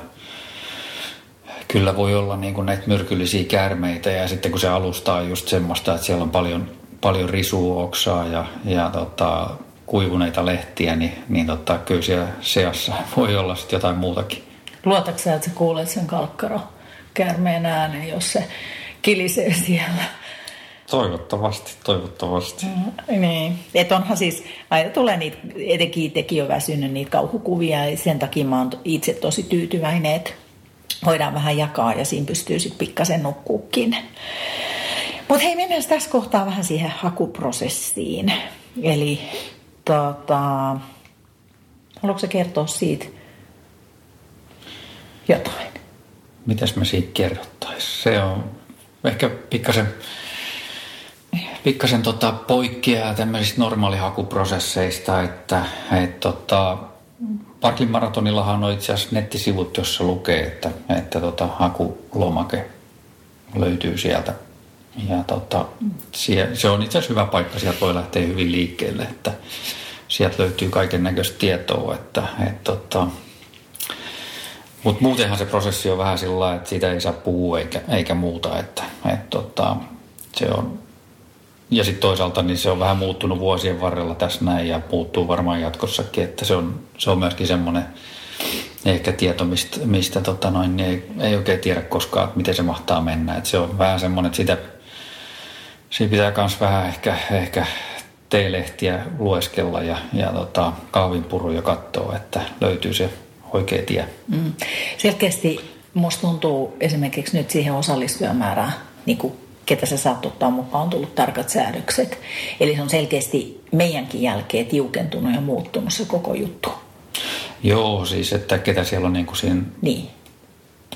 kyllä voi olla niin kuin näitä myrkyllisiä käärmeitä ja sitten kun se alusta on just semmoista, että siellä on paljon, paljon risuoksaa ja, ja tota, kuivuneita lehtiä, niin, niin tota, kyllä siellä seassa voi olla sitten jotain muutakin. Luotatko sä, että sä kuulet sen kalkkaro käärmeen äänen, jos se kilisee siellä? Toivottavasti, toivottavasti. Mm, niin, että onhan siis, aina tulee niitä, etenkin itsekin on väsynyt niitä kauhukuvia ja sen takia mä oon itse tosi tyytyväinen, että voidaan vähän jakaa ja siinä pystyy sitten pikkasen nukkuukin. Mutta hei, mennään tässä kohtaa vähän siihen hakuprosessiin. Eli tota, haluatko sä kertoa siitä jotain? Mitäs me siitä kerrottaisiin? Se on ehkä pikkasen, pikkasen tota poikkeaa tämmöisistä normaalihakuprosesseista, että et tota, Parklin maratonillahan on itse asiassa nettisivut, jossa lukee, että, että tota, hakulomake löytyy sieltä. Ja tota, se on itse asiassa hyvä paikka, sieltä voi lähteä hyvin liikkeelle, että sieltä löytyy kaiken näköistä tietoa, että, et, tota, mutta muutenhan se prosessi on vähän sillä että siitä ei saa puhua eikä, eikä muuta, että et, tota, se on ja sitten toisaalta niin se on vähän muuttunut vuosien varrella tässä näin ja muuttuu varmaan jatkossakin, että se on, se on myöskin semmoinen ehkä tieto, mistä, mistä tota noin, niin ei, ei oikein tiedä koskaan, että miten se mahtaa mennä. Et se on vähän semmoinen, että sitä, siinä pitää myös vähän ehkä, ehkä teelehtiä lueskella ja, ja tota, kahvinpuruja katsoa, että löytyy se oikea tie. Mm. Selkeästi musta tuntuu esimerkiksi nyt siihen osallistujamäärään niin kuin ketä sä saat ottaa mukaan, on tullut tarkat säädökset. Eli se on selkeästi meidänkin jälkeen tiukentunut ja muuttunut se koko juttu. Joo, siis että ketä siellä on niin kuin siinä niin.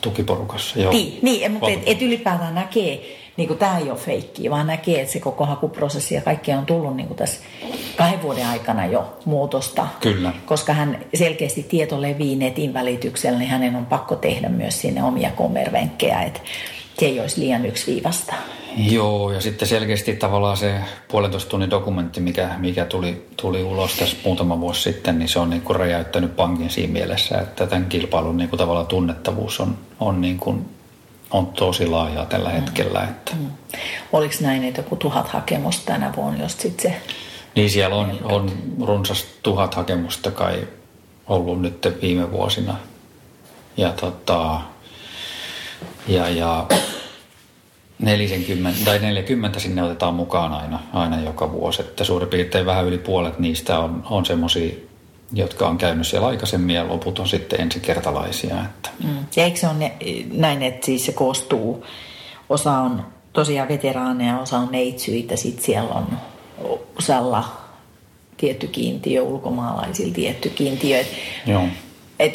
tukiporukassa. Joo. Niin, niin mutta et, et ylipäätään näkee, niin kuin tämä ei ole feikkiä, vaan näkee, että se koko hakuprosessi ja kaikki on tullut niin kuin tässä kahden vuoden aikana jo muutosta. Kyllä. Koska hän selkeästi tieto levii netin välityksellä, niin hänen on pakko tehdä myös sinne omia kommervenkkejä, että se ei olisi liian yksiviivasta. Joo, ja sitten selkeästi tavallaan se puolentoista tunnin dokumentti, mikä, mikä tuli, tuli ulos tässä muutama vuosi sitten, niin se on niin kuin räjäyttänyt pankin siinä mielessä, että tämän kilpailun niin kuin tavallaan tunnettavuus on, on, niin kuin, on tosi laajaa tällä mm. hetkellä. Että. Mm. Oliko näin, että joku tuhat hakemusta tänä vuonna, jos sitten se... Niin siellä on, on runsas tuhat hakemusta kai ollut nyt viime vuosina. Ja tota, ja, ja 40, tai 40 sinne otetaan mukaan aina, aina joka vuosi. Että suurin piirtein vähän yli puolet niistä on, on semmoisia, jotka on käynyt siellä aikaisemmin ja loput on sitten ensikertalaisia. Että. Mm. Ja eikö se ole näin, että siis se koostuu, osa on tosiaan veteraaneja, osa on neitsyitä, sitten siellä on osalla tietty kiintiö, ulkomaalaisilla tietty kiintiö. Joo.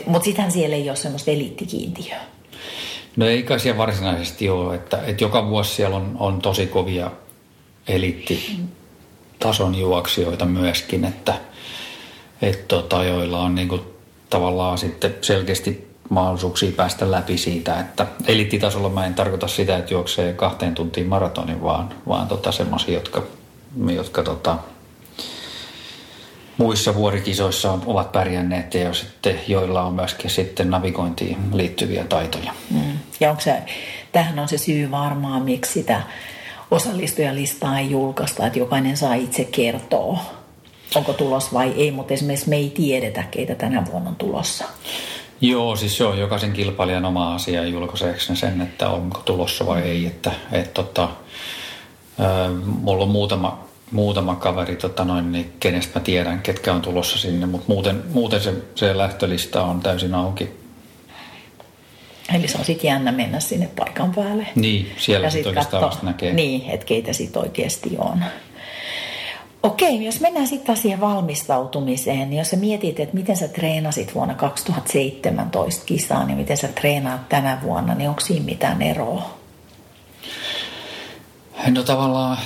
Mutta sittenhän siellä ei ole semmoista eliittikiintiöä. No ei kai siellä varsinaisesti ole, että, että joka vuosi siellä on, on tosi kovia eliittitason juoksijoita myöskin, että, että tota, joilla on niin kuin, tavallaan sitten selkeästi mahdollisuuksia päästä läpi siitä, että eliittitasolla mä en tarkoita sitä, että juoksee kahteen tuntiin maratonin, vaan, vaan tota semmoisia, jotka, jotka tota, muissa vuorikisoissa ovat pärjänneet ja sitten, joilla on myöskin sitten navigointiin liittyviä taitoja. Mm. Ja onko se, tähän on se syy varmaan, miksi sitä osallistujalistaa ei julkaista, että jokainen saa itse kertoa, onko tulos vai ei, mutta esimerkiksi me ei tiedetä, keitä tänä vuonna on tulossa. Joo, siis se on jokaisen kilpailijan oma asia julkaiseeko sen, että onko tulossa vai ei. Että, et, tota, mulla on muutama, muutama kaveri, tota noin, niin kenestä mä tiedän, ketkä on tulossa sinne, mutta muuten, muuten se, se lähtölista on täysin auki. Eli se on sitten jännä mennä sinne paikan päälle. Niin, siellä sitten oikeastaan katso, näkee. Niin, että keitä sitten oikeasti on. Okei, jos mennään sitten siihen valmistautumiseen, niin jos sä mietit, että miten sä treenasit vuonna 2017 kisaan ja miten sä treenaat tänä vuonna, niin onko siinä mitään eroa? No tavallaan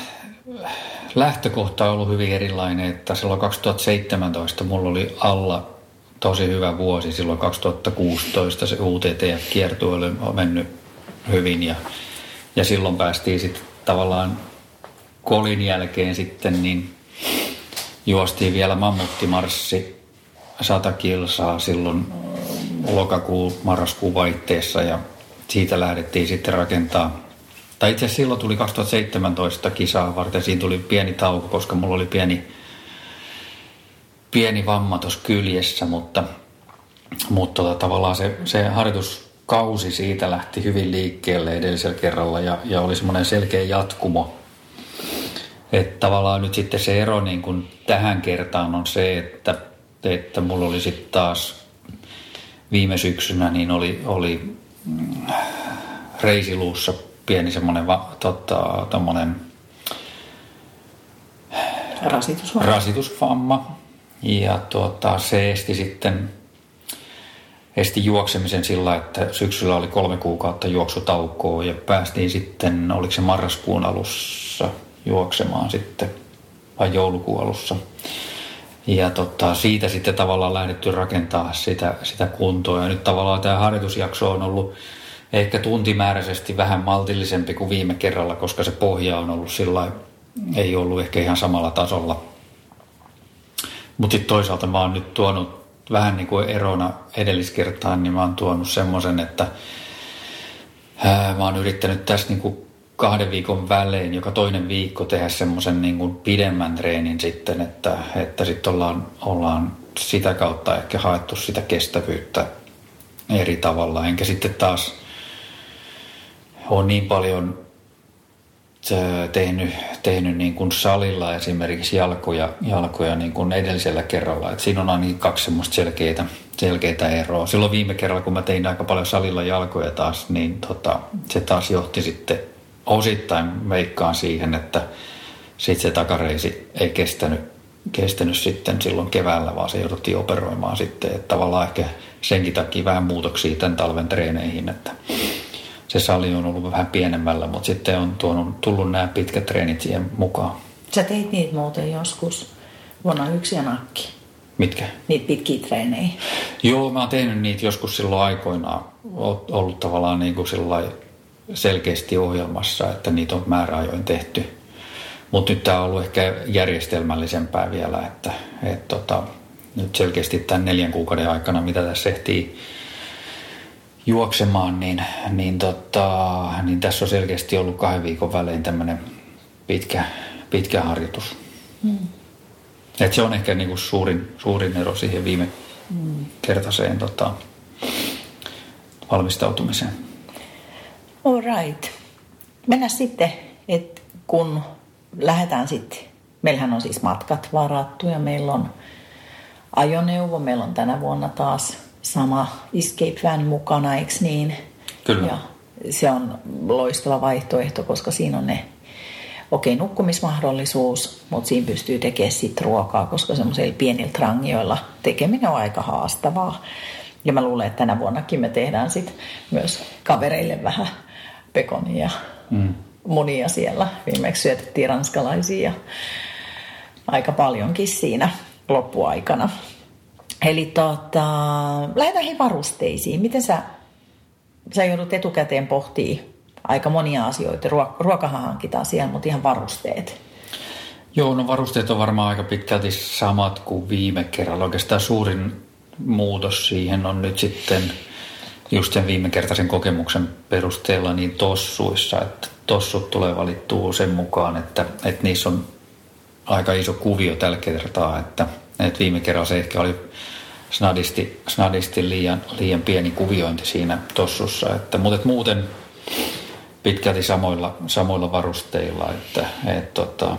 lähtökohta on ollut hyvin erilainen, että silloin 2017 mulla oli alla tosi hyvä vuosi. Silloin 2016 se UTT-kiertue on mennyt hyvin ja, ja silloin päästiin sitten tavallaan kolin jälkeen sitten niin juostiin vielä mammuttimarssi 100 kilsaa silloin lokakuun, marraskuun vaihteessa ja siitä lähdettiin sitten rakentaa. Tai itse asiassa silloin tuli 2017 kisaa varten, siinä tuli pieni tauko, koska mulla oli pieni, pieni vamma tuossa kyljessä, mutta, mutta tota, tavallaan se, se harjoituskausi siitä lähti hyvin liikkeelle edellisellä kerralla ja, ja oli semmoinen selkeä jatkumo että tavallaan nyt sitten se ero niin kuin tähän kertaan on se, että, että mulla oli sitten taas viime syksynä niin oli, oli mm, reisiluussa pieni semmoinen tota, rasitusvamma. rasitusvamma. Ja tuota, se esti sitten esti juoksemisen sillä, että syksyllä oli kolme kuukautta juoksutaukoa ja päästiin sitten, oliko se marraskuun alussa – juoksemaan sitten vai joulukuun alussa. Ja tota, siitä sitten tavallaan lähdetty rakentaa sitä, sitä kuntoa. Ja nyt tavallaan tämä harjoitusjakso on ollut ehkä tuntimääräisesti vähän maltillisempi kuin viime kerralla, koska se pohja on ollut sillä ei ollut ehkä ihan samalla tasolla. Mutta sitten toisaalta mä oon nyt tuonut vähän niin kuin erona edelliskertaan, niin mä oon tuonut semmoisen, että ää, mä oon yrittänyt tässä niin kuin kahden viikon välein, joka toinen viikko tehdä semmoisen niin pidemmän treenin sitten, että, että sitten ollaan, ollaan sitä kautta ehkä haettu sitä kestävyyttä eri tavalla. Enkä sitten taas ole niin paljon tehnyt, tehnyt niin kuin salilla esimerkiksi jalkoja, jalkoja niin kuin edellisellä kerralla. Et siinä on aina kaksi semmoista selkeitä, selkeitä eroa. Silloin viime kerralla, kun mä tein aika paljon salilla jalkoja taas, niin tota, se taas johti sitten osittain veikkaan siihen, että sitten se takareisi ei kestänyt, kestänyt sitten silloin keväällä, vaan se jouduttiin operoimaan sitten. Että tavallaan ehkä senkin takia vähän muutoksia tämän talven treeneihin, että se sali on ollut vähän pienemmällä, mutta sitten on tuonut, tullut nämä pitkät treenit siihen mukaan. Sä teit niitä muuten joskus vuonna yksi ja nakki. Mitkä? Niitä pitkiä treenejä. Joo, mä oon tehnyt niitä joskus silloin aikoinaan. Ollut tavallaan niin kuin selkeästi ohjelmassa, että niitä on määräajoin tehty. Mutta nyt tämä on ollut ehkä järjestelmällisempää vielä, että et tota, nyt selkeästi tämän neljän kuukauden aikana, mitä tässä ehtii juoksemaan, niin, niin, tota, niin tässä on selkeästi ollut kahden viikon välein tämmöinen pitkä, pitkä harjoitus. Mm. Et se on ehkä niinku suurin, suurin ero siihen viime mm. kertaiseen tota, valmistautumiseen. All right. Mennään sitten, että kun lähdetään sitten, meillähän on siis matkat varattu ja meillä on ajoneuvo, meillä on tänä vuonna taas sama Escape Van mukana, eikö niin? Kyllä. Ja se on loistava vaihtoehto, koska siinä on ne okei, okay, nukkumismahdollisuus, mutta siinä pystyy tekemään sitten ruokaa, koska semmoisilla pienillä trangioilla tekeminen on aika haastavaa. Ja mä luulen, että tänä vuonnakin me tehdään sit myös kavereille vähän pekonia mm. munia siellä. Viimeksi syötettiin ranskalaisia aika paljonkin siinä loppuaikana. Eli tota, lähdetään varusteisiin. Miten sä, sä joudut etukäteen pohtimaan aika monia asioita. Ruokahan hankitaan siellä, mutta ihan varusteet. Joo, no varusteet on varmaan aika pitkälti samat kuin viime kerralla. Oikeastaan suurin muutos siihen on nyt sitten just sen viime kertaisen kokemuksen perusteella niin tossuissa, että tossut tulee valittua sen mukaan, että, että niissä on aika iso kuvio tällä kertaa, että, että viime kerralla se ehkä oli snadisti, snadisti liian, liian pieni kuviointi siinä tossussa, että, mutta että muuten pitkälti samoilla, samoilla varusteilla, että et, tota,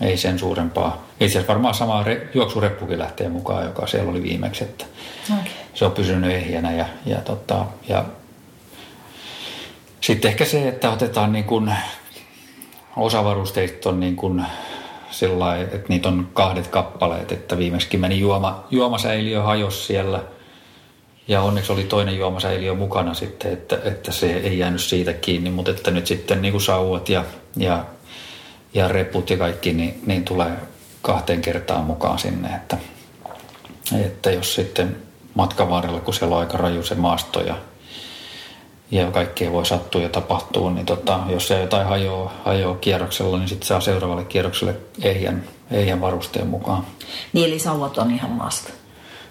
ei sen suurempaa. Itse asiassa varmaan sama re, juoksureppukin lähtee mukaan, joka siellä oli viimeksi, että okay. Se on pysynyt ehjänä ja, ja, tota, ja sitten ehkä se, että otetaan niin kuin, osa varusteista on niin kuin sillä että niitä on kahdet kappaleet, että viimeksi meni juoma, juomasäiliö hajos siellä. Ja onneksi oli toinen juomasäiliö mukana sitten, että, että se ei jäänyt siitä kiinni, mutta että nyt sitten niin kuin sauvat ja, ja, ja reput ja kaikki, niin, niin tulee kahteen kertaan mukaan sinne, että, että jos sitten matkan varrella, kun siellä on aika raju se maasto ja ja kaikkea voi sattua ja tapahtua, niin tota, jos se jotain hajoaa, hajoaa kierroksella, niin sitten saa seuraavalle kierrokselle ehjän, ehjän varusteen mukaan. Niin eli sauvat on ihan maasta?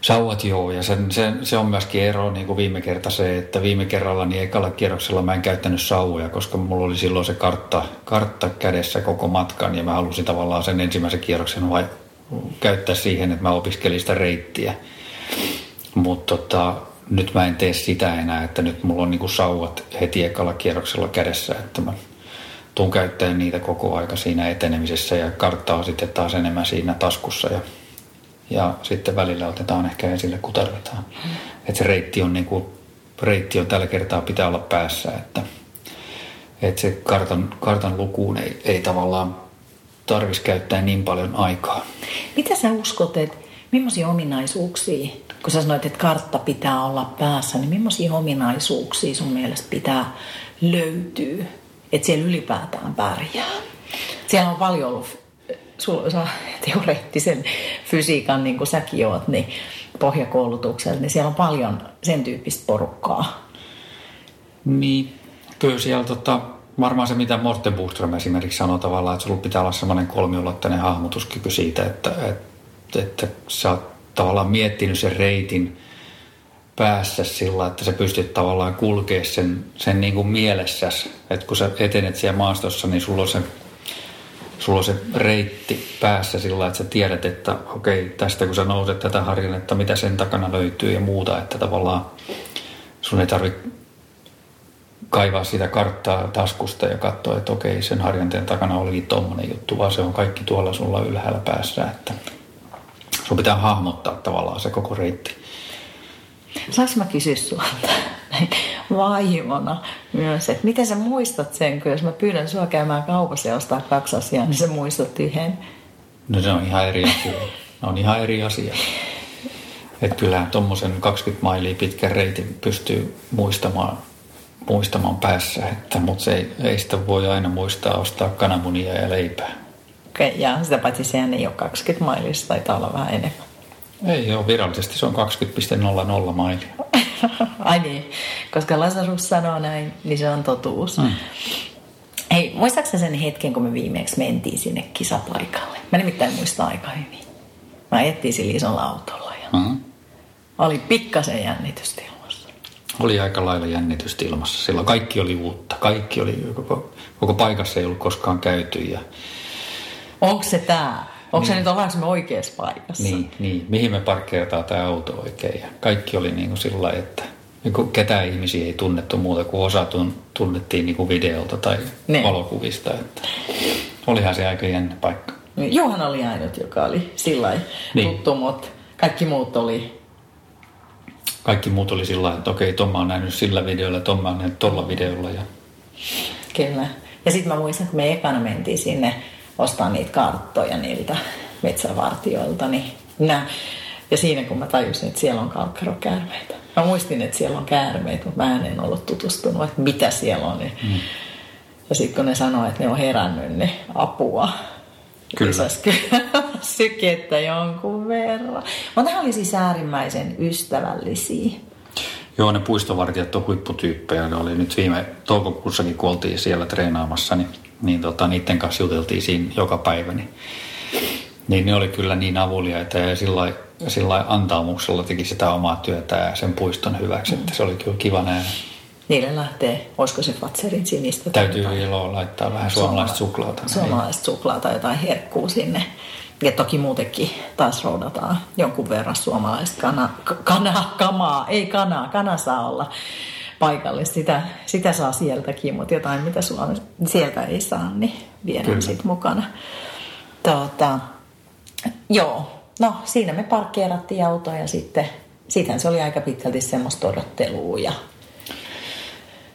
Sauvat joo, ja sen, se, se on myöskin ero niin kuin viime kerta se, että viime kerralla niin ekalla kierroksella mä en käyttänyt sauvoja, koska mulla oli silloin se kartta, kartta kädessä koko matkan, ja mä halusin tavallaan sen ensimmäisen kierroksen vai käyttää siihen, että mä opiskelin sitä reittiä. Mutta tota, nyt mä en tee sitä enää, että nyt mulla on niinku sauvat heti ekalla kierroksella kädessä, että mä tuun käyttämään niitä koko aika siinä etenemisessä ja karttaa sitten taas enemmän siinä taskussa ja, ja sitten välillä otetaan ehkä esille, kun tarvitaan. Mm. Että se reitti on, niinku, reitti on tällä kertaa pitää olla päässä, että, että se kartan, kartan lukuun ei, ei tavallaan tarvitsisi käyttää niin paljon aikaa. Mitä sä uskot, että millaisia ominaisuuksia kun sä sanoit, että kartta pitää olla päässä, niin millaisia ominaisuuksia sun mielestä pitää löytyä, että siellä ylipäätään pärjää? Siellä on paljon ollut sulla, teoreettisen fysiikan, niin kuin säkin oot, niin pohjakoulutuksella, niin siellä on paljon sen tyyppistä porukkaa. Niin, kyllä siellä tota, varmaan se, mitä Morten Buström esimerkiksi sanoo tavallaan, että sulla pitää olla semmoinen kolmiulotteinen hahmotuskyky siitä, että, että, että sä oot tavallaan miettinyt sen reitin päässä sillä, että sä pystyt tavallaan kulkemaan sen, sen niin kuin mielessäsi. Että kun sä etenet siellä maastossa, niin sulla on se, sulla on se reitti päässä sillä, että sä tiedät, että okei, tästä kun sä nouset tätä harjannetta, mitä sen takana löytyy ja muuta. Että tavallaan sun ei tarvitse kaivaa sitä karttaa taskusta ja katsoa, että okei, sen harjanteen takana olikin tommonen juttu, vaan se on kaikki tuolla sulla ylhäällä päässä. Että Sun pitää hahmottaa tavallaan se koko reitti. Saanko mä kysyä sulta vaimona myös, että miten sä muistat sen, kun jos mä pyydän sua käymään kaupassa ja ostaa kaksi asiaa, niin sä muistat yhden? No se on ihan eri asia. Ne on ihan eri asia. Että kyllähän tuommoisen 20 mailia pitkän reitin pystyy muistamaan, muistamaan päässä, että, mutta se ei, ei sitä voi aina muistaa ostaa kananmunia ja leipää. Ja sitä paitsi sehän ei ole 20 mailista, taitaa olla vähän enemmän. Ei ole virallisesti, se on 20,00 mailia. Ai niin, koska Lasarus sanoo näin, niin se on totuus. Mm. Hei, muistaakseni sen hetken, kun me viimeksi mentiin sinne kisapaikalle? Mä nimittäin muistan aika hyvin. Mä ajettiin sillä isolla autolla ja mm-hmm. oli pikkasen jännitystilmassa. Oli aika lailla jännitystilmassa. Silloin kaikki oli uutta. Kaikki oli, koko, koko paikassa ei ollut koskaan käyty ja Onko se tämä? Onko niin. se nyt, ollaanko me oikeassa paikassa? Niin, niin. mihin me parkkeerataan tämä auto oikein. Ja kaikki oli niin kuin sillä että niin ketään ihmisiä ei tunnettu muuta kuin osa tunnettiin niin kuin videolta tai ne. valokuvista. Että olihan se aika jännä paikka. Johan oli ainut, joka oli sillä niin. tuttu, mutta kaikki muut oli... Kaikki muut oli sillä että okei, Tomma on nähnyt sillä videolla, Tomma on nähnyt tuolla videolla. Ja... Kyllä. Ja sitten mä muistan, kun me ekana mentiin sinne ostaa niitä karttoja niiltä metsävartijoilta, niin Ja siinä kun mä tajusin, että siellä on kalkkarokäärmeitä. Mä muistin, että siellä on käärmeitä, mutta mä en ollut tutustunut, että mitä siellä on. Mm. Ja sitten kun ne sanoo, että ne on herännyt, niin apua. Kyllä. sykettä jonkun verran. Mutta ne oli siis äärimmäisen ystävällisiä. Joo, ne puistovartijat on huipputyyppejä. Ne oli nyt viime toukokuussakin, kun oltiin siellä treenaamassa, niin, niin tota, niiden kanssa juteltiin siinä joka päivä. Niin, niin ne oli kyllä niin avuliaita ja sillä sillä antaumuksella teki sitä omaa työtä ja sen puiston hyväksi, että se oli kyllä kiva nähdä. Niille lähtee, olisiko se Fatserin sinistä? Täytyy ilo laittaa vähän suomalaista suklaata. Suomalaista suklaata, jotain herkkuu sinne. Ja toki muutenkin taas roudataan jonkun verran suomalaista kana, kana, kamaa, ei kanaa, kana saa olla paikallista. Sitä, sitä saa sieltäkin, mutta jotain mitä Suomessa, sieltä ei saa, niin viedään sitten mukana. Tuota, joo, no siinä me parkkeerattiin autoa ja sitten sitten se oli aika pitkälti semmoista odottelua ja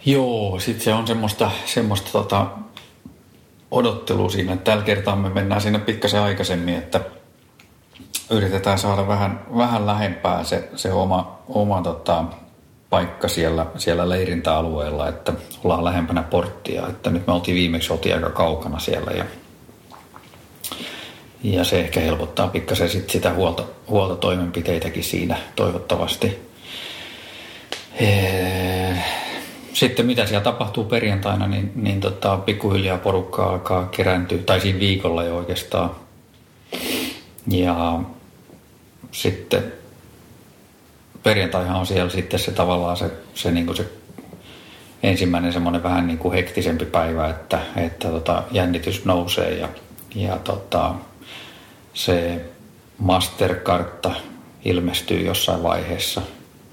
Joo, sitten se on semmoista, semmoista tota, odottelua siinä. Tällä kertaa me mennään sinne pikkasen aikaisemmin, että yritetään saada vähän, vähän lähempää se, se oma, oma tota, paikka siellä, siellä leirintäalueella, että ollaan lähempänä porttia. Että nyt me oltiin viimeksi oltiin aika kaukana siellä ja, ja se ehkä helpottaa pikkasen sit sitä huolto, huoltotoimenpiteitäkin siinä toivottavasti. Sitten mitä siellä tapahtuu perjantaina, niin, niin tota, pikkuhiljaa porukka alkaa kerääntyä, tai siinä viikolla jo oikeastaan. Ja sitten perjantaihan on siellä sitten se tavallaan se, se, niin kuin se ensimmäinen semmoinen vähän niin kuin hektisempi päivä, että, että tota, jännitys nousee ja, ja tota, se masterkartta ilmestyy jossain vaiheessa –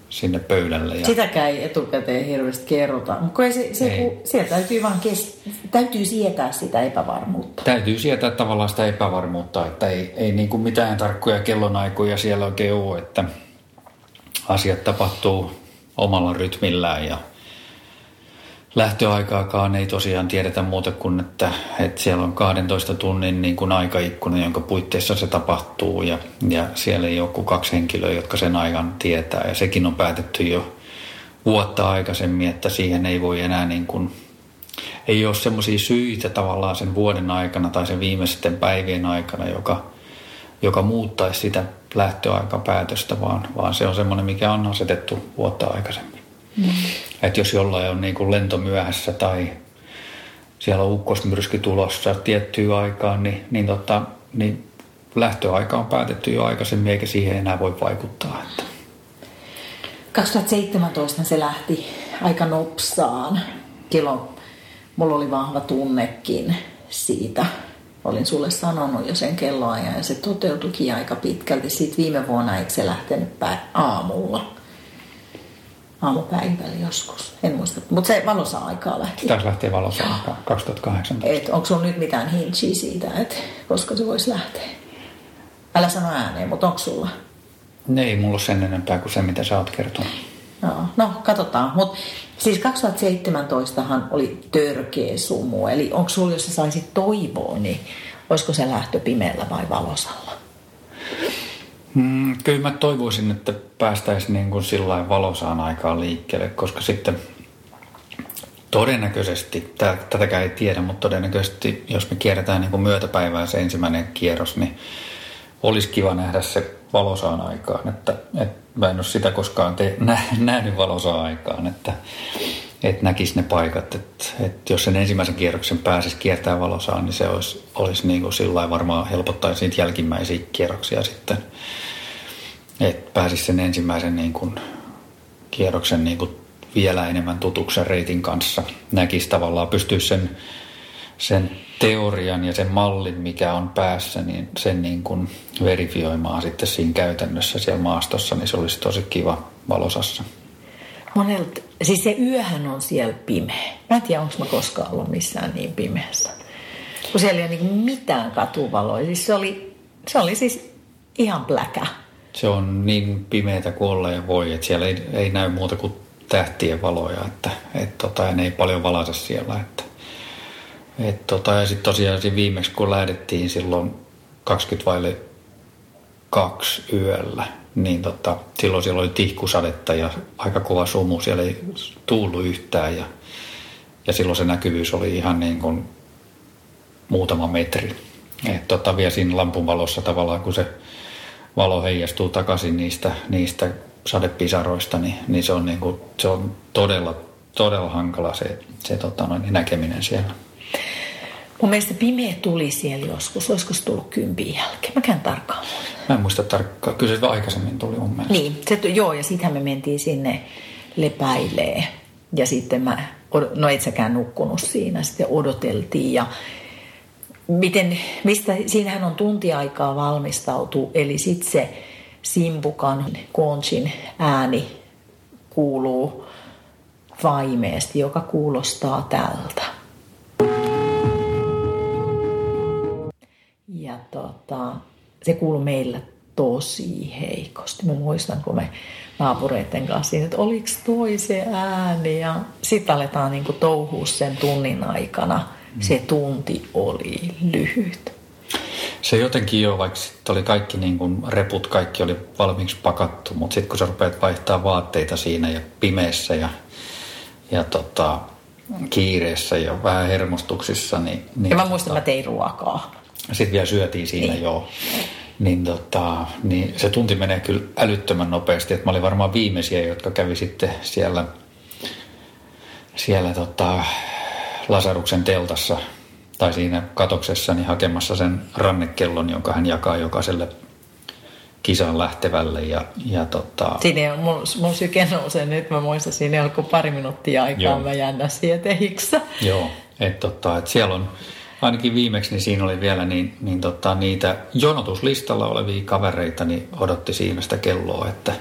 sinne pöydälle. Ja... Sitäkään ei etukäteen hirveästi kerrota, mutta se, se, ei. siellä täytyy vaan kes... täytyy sietää sitä epävarmuutta. Täytyy sietää tavallaan sitä epävarmuutta, että ei, ei niin kuin mitään tarkkoja kellonaikoja siellä oikein ole, että asiat tapahtuu omalla rytmillään ja lähtöaikaakaan ei tosiaan tiedetä muuta kuin, että, että siellä on 12 tunnin niin kuin aikaikkuna, jonka puitteissa se tapahtuu ja, ja siellä ei ole kuin kaksi henkilöä, jotka sen ajan tietää. Ja sekin on päätetty jo vuotta aikaisemmin, että siihen ei voi enää niin kuin, ei ole semmoisia syitä tavallaan sen vuoden aikana tai sen viimeisten päivien aikana, joka, joka muuttaisi sitä lähtöaikapäätöstä, vaan, vaan se on semmoinen, mikä on asetettu vuotta aikaisemmin. Mm. Että jos jollain on niin kuin lento myöhässä tai siellä on ukkosmyrsky tulossa tiettyyn aikaan, niin, niin, tota, niin lähtöaika on päätetty jo aikaisemmin eikä siihen enää voi vaikuttaa. Että. 2017 se lähti aika nopsaan. Silloin mulla oli vahva tunnekin siitä. Olin sulle sanonut jo sen kelloajan ja se toteutuikin aika pitkälti. Sitten viime vuonna eikö se lähtenyt aamulla? aamupäivällä joskus. En muista, mutta se valossa aikaa lähti. Taas lähtee valossa aikaa, 2018. Et onko sulla nyt mitään hintsiä siitä, että koska se voisi lähteä? Älä sano ääneen, mutta onko sulla? Ne ei mulla ole sen enempää kuin se, mitä sä oot kertonut. No, no katsotaan. Mut siis 2017han oli törkeä sumu. Eli onko sulla, jos sä saisit toivoa, niin olisiko se lähtö pimeällä vai valosalla? Mm, kyllä mä toivoisin, että päästäisiin niin kuin sillä valosaan aikaan liikkeelle, koska sitten todennäköisesti, tätäkään ei tiedä, mutta todennäköisesti jos me kierretään niin kuin myötäpäivää se ensimmäinen kierros, niin olisi kiva nähdä se valosaan aikaan. Että, että mä en ole sitä koskaan te, nä, nähnyt valosaan aikaan, että, että näkisi ne paikat. Että, että jos sen ensimmäisen kierroksen pääsisi kiertää valosaan, niin se olisi, olisi niin kuin sillä varmaan helpottaisi niitä jälkimmäisiä kierroksia sitten – että pääsisi sen ensimmäisen niin kuin, kierroksen niin kuin, vielä enemmän tutuksen reitin kanssa. Näkisi tavallaan, pystyisi sen, sen teorian ja sen mallin, mikä on päässä, niin sen niin kuin verifioimaan sitten siinä käytännössä siellä maastossa, niin se olisi tosi kiva valosassa. Monelta, siis se yöhän on siellä pimeä. Mä en tiedä, onko mä koskaan ollut missään niin pimeässä. Kun siellä ei ole niin mitään katuvaloja. Siis se oli, se oli siis ihan pläkä se on niin pimeätä kuin olla ja voi, että siellä ei, ei näy muuta kuin tähtien valoja, että et tota, ne ei paljon valaise siellä. Että, et tota, ja sitten tosiaan viimeksi kun lähdettiin silloin 20 vaille kaksi yöllä, niin tota, silloin siellä oli tihkusadetta ja aika kova sumu, siellä ei tuullut yhtään ja, ja silloin se näkyvyys oli ihan niin kuin muutama metri. Et tota, vielä siinä lampun valossa tavallaan, kun se valo heijastuu takaisin niistä, niistä sadepisaroista, niin, niin, se, on niin kuin, se on todella, todella hankala se, se tota, noin, näkeminen siellä. Mun mielestä pimeä tuli siellä joskus. Olisiko se tullut kympin jälkeen? Mä käyn tarkkaan. Mä en muista tarkkaan. Kyllä se aikaisemmin tuli mun mielestä. Niin, se, joo, ja sitten me mentiin sinne lepäilee. Ja sitten mä, no et säkään nukkunut siinä, sitten odoteltiin ja miten, mistä, siinähän on tunti aikaa valmistautu, eli sitten se simpukan konchin ääni kuuluu vaimeesti, joka kuulostaa tältä. Ja tota, se kuuluu meillä tosi heikosti. Mä muistan, kun me naapureiden kanssa siinä, että oliko toi se ääni. Ja sitten aletaan niin touhua sen tunnin aikana. Se tunti oli lyhyt. Se jotenkin jo, vaikka sitten oli kaikki niin kuin reput, kaikki oli valmiiksi pakattu, mutta sitten kun sä rupeat vaihtaa vaatteita siinä ja pimeässä ja, ja tota, kiireessä ja vähän hermostuksissa. Niin, niin ja mä muistan, tota, mä tein ruokaa. Sitten vielä syötiin siinä niin. jo. Niin, tota, niin se tunti menee kyllä älyttömän nopeasti. Että mä olin varmaan viimeisiä, jotka kävi sitten siellä, siellä tota, Lasaruksen teltassa tai siinä katoksessa niin hakemassa sen rannekellon, jonka hän jakaa jokaiselle kisaan lähtevälle. Ja, ja tota... Siinä on, mun, mun syke nousee nyt, mä muistan, siinä ei pari minuuttia aikaa, Joo. mä jännä sieltä Joo, että tota, et siellä on ainakin viimeksi niin siinä oli vielä niin, niin tota, niitä jonotuslistalla olevia kavereita, niin odotti siinä sitä kelloa, että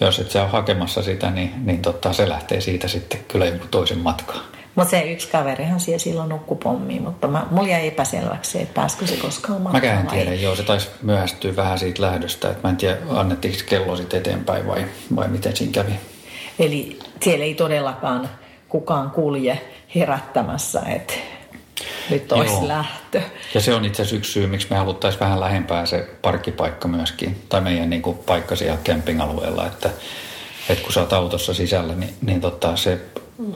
jos et sä ole hakemassa sitä, niin, niin tota, se lähtee siitä sitten kyllä jonkun toisen matkaan. Mutta se yksi kaverihan siellä silloin nukkui pommiin, mutta mä, mulla jäi epäselväksi se, että pääskö se koskaan matkaan. Mäkään en tiedä, joo, se taisi myöhästyä vähän siitä lähdöstä, että mä en tiedä, annettiinko kello sitten eteenpäin vai, vai miten siinä kävi. Eli siellä ei todellakaan kukaan kulje herättämässä, että nyt olisi Joo. lähtö. Ja se on itse asiassa yksi syy, miksi me haluttaisiin vähän lähempää se parkkipaikka myöskin, tai meidän niin kuin, paikka siellä camping-alueella, että, että kun sä oot autossa sisällä, niin, niin tota, se,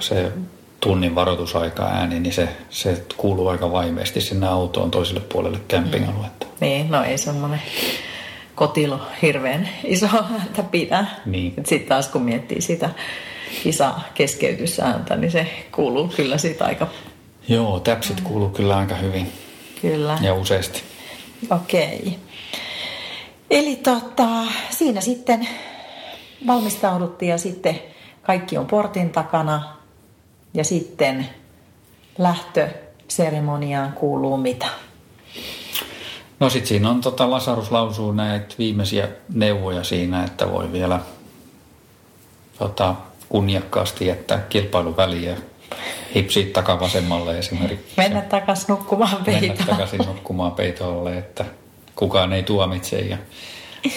se tunnin varoitusaika ääni, niin se, se kuuluu aika vaimeesti sinne autoon toiselle puolelle camping-aluetta. Mm. Niin, no ei semmoinen kotilo hirveän iso ääntä pidä. Niin. Sitten taas kun miettii sitä kisa keskeytysääntä, niin se kuuluu kyllä siitä aika Joo, täpsit kuuluu kyllä aika hyvin. Kyllä. Ja useasti. Okei. Eli tota, siinä sitten valmistauduttiin ja sitten kaikki on portin takana. Ja sitten lähtöseremoniaan kuuluu mitä? No sitten siinä on, tota, Lasarus lausuu näitä viimeisiä neuvoja siinä, että voi vielä tota, kunniakkaasti jättää kilpailun väliä hipsit takavasemmalle esimerkiksi. Mennä takaisin nukkumaan peitoon. Mennä takaisin nukkumaan peitolle, että kukaan ei tuomitse ja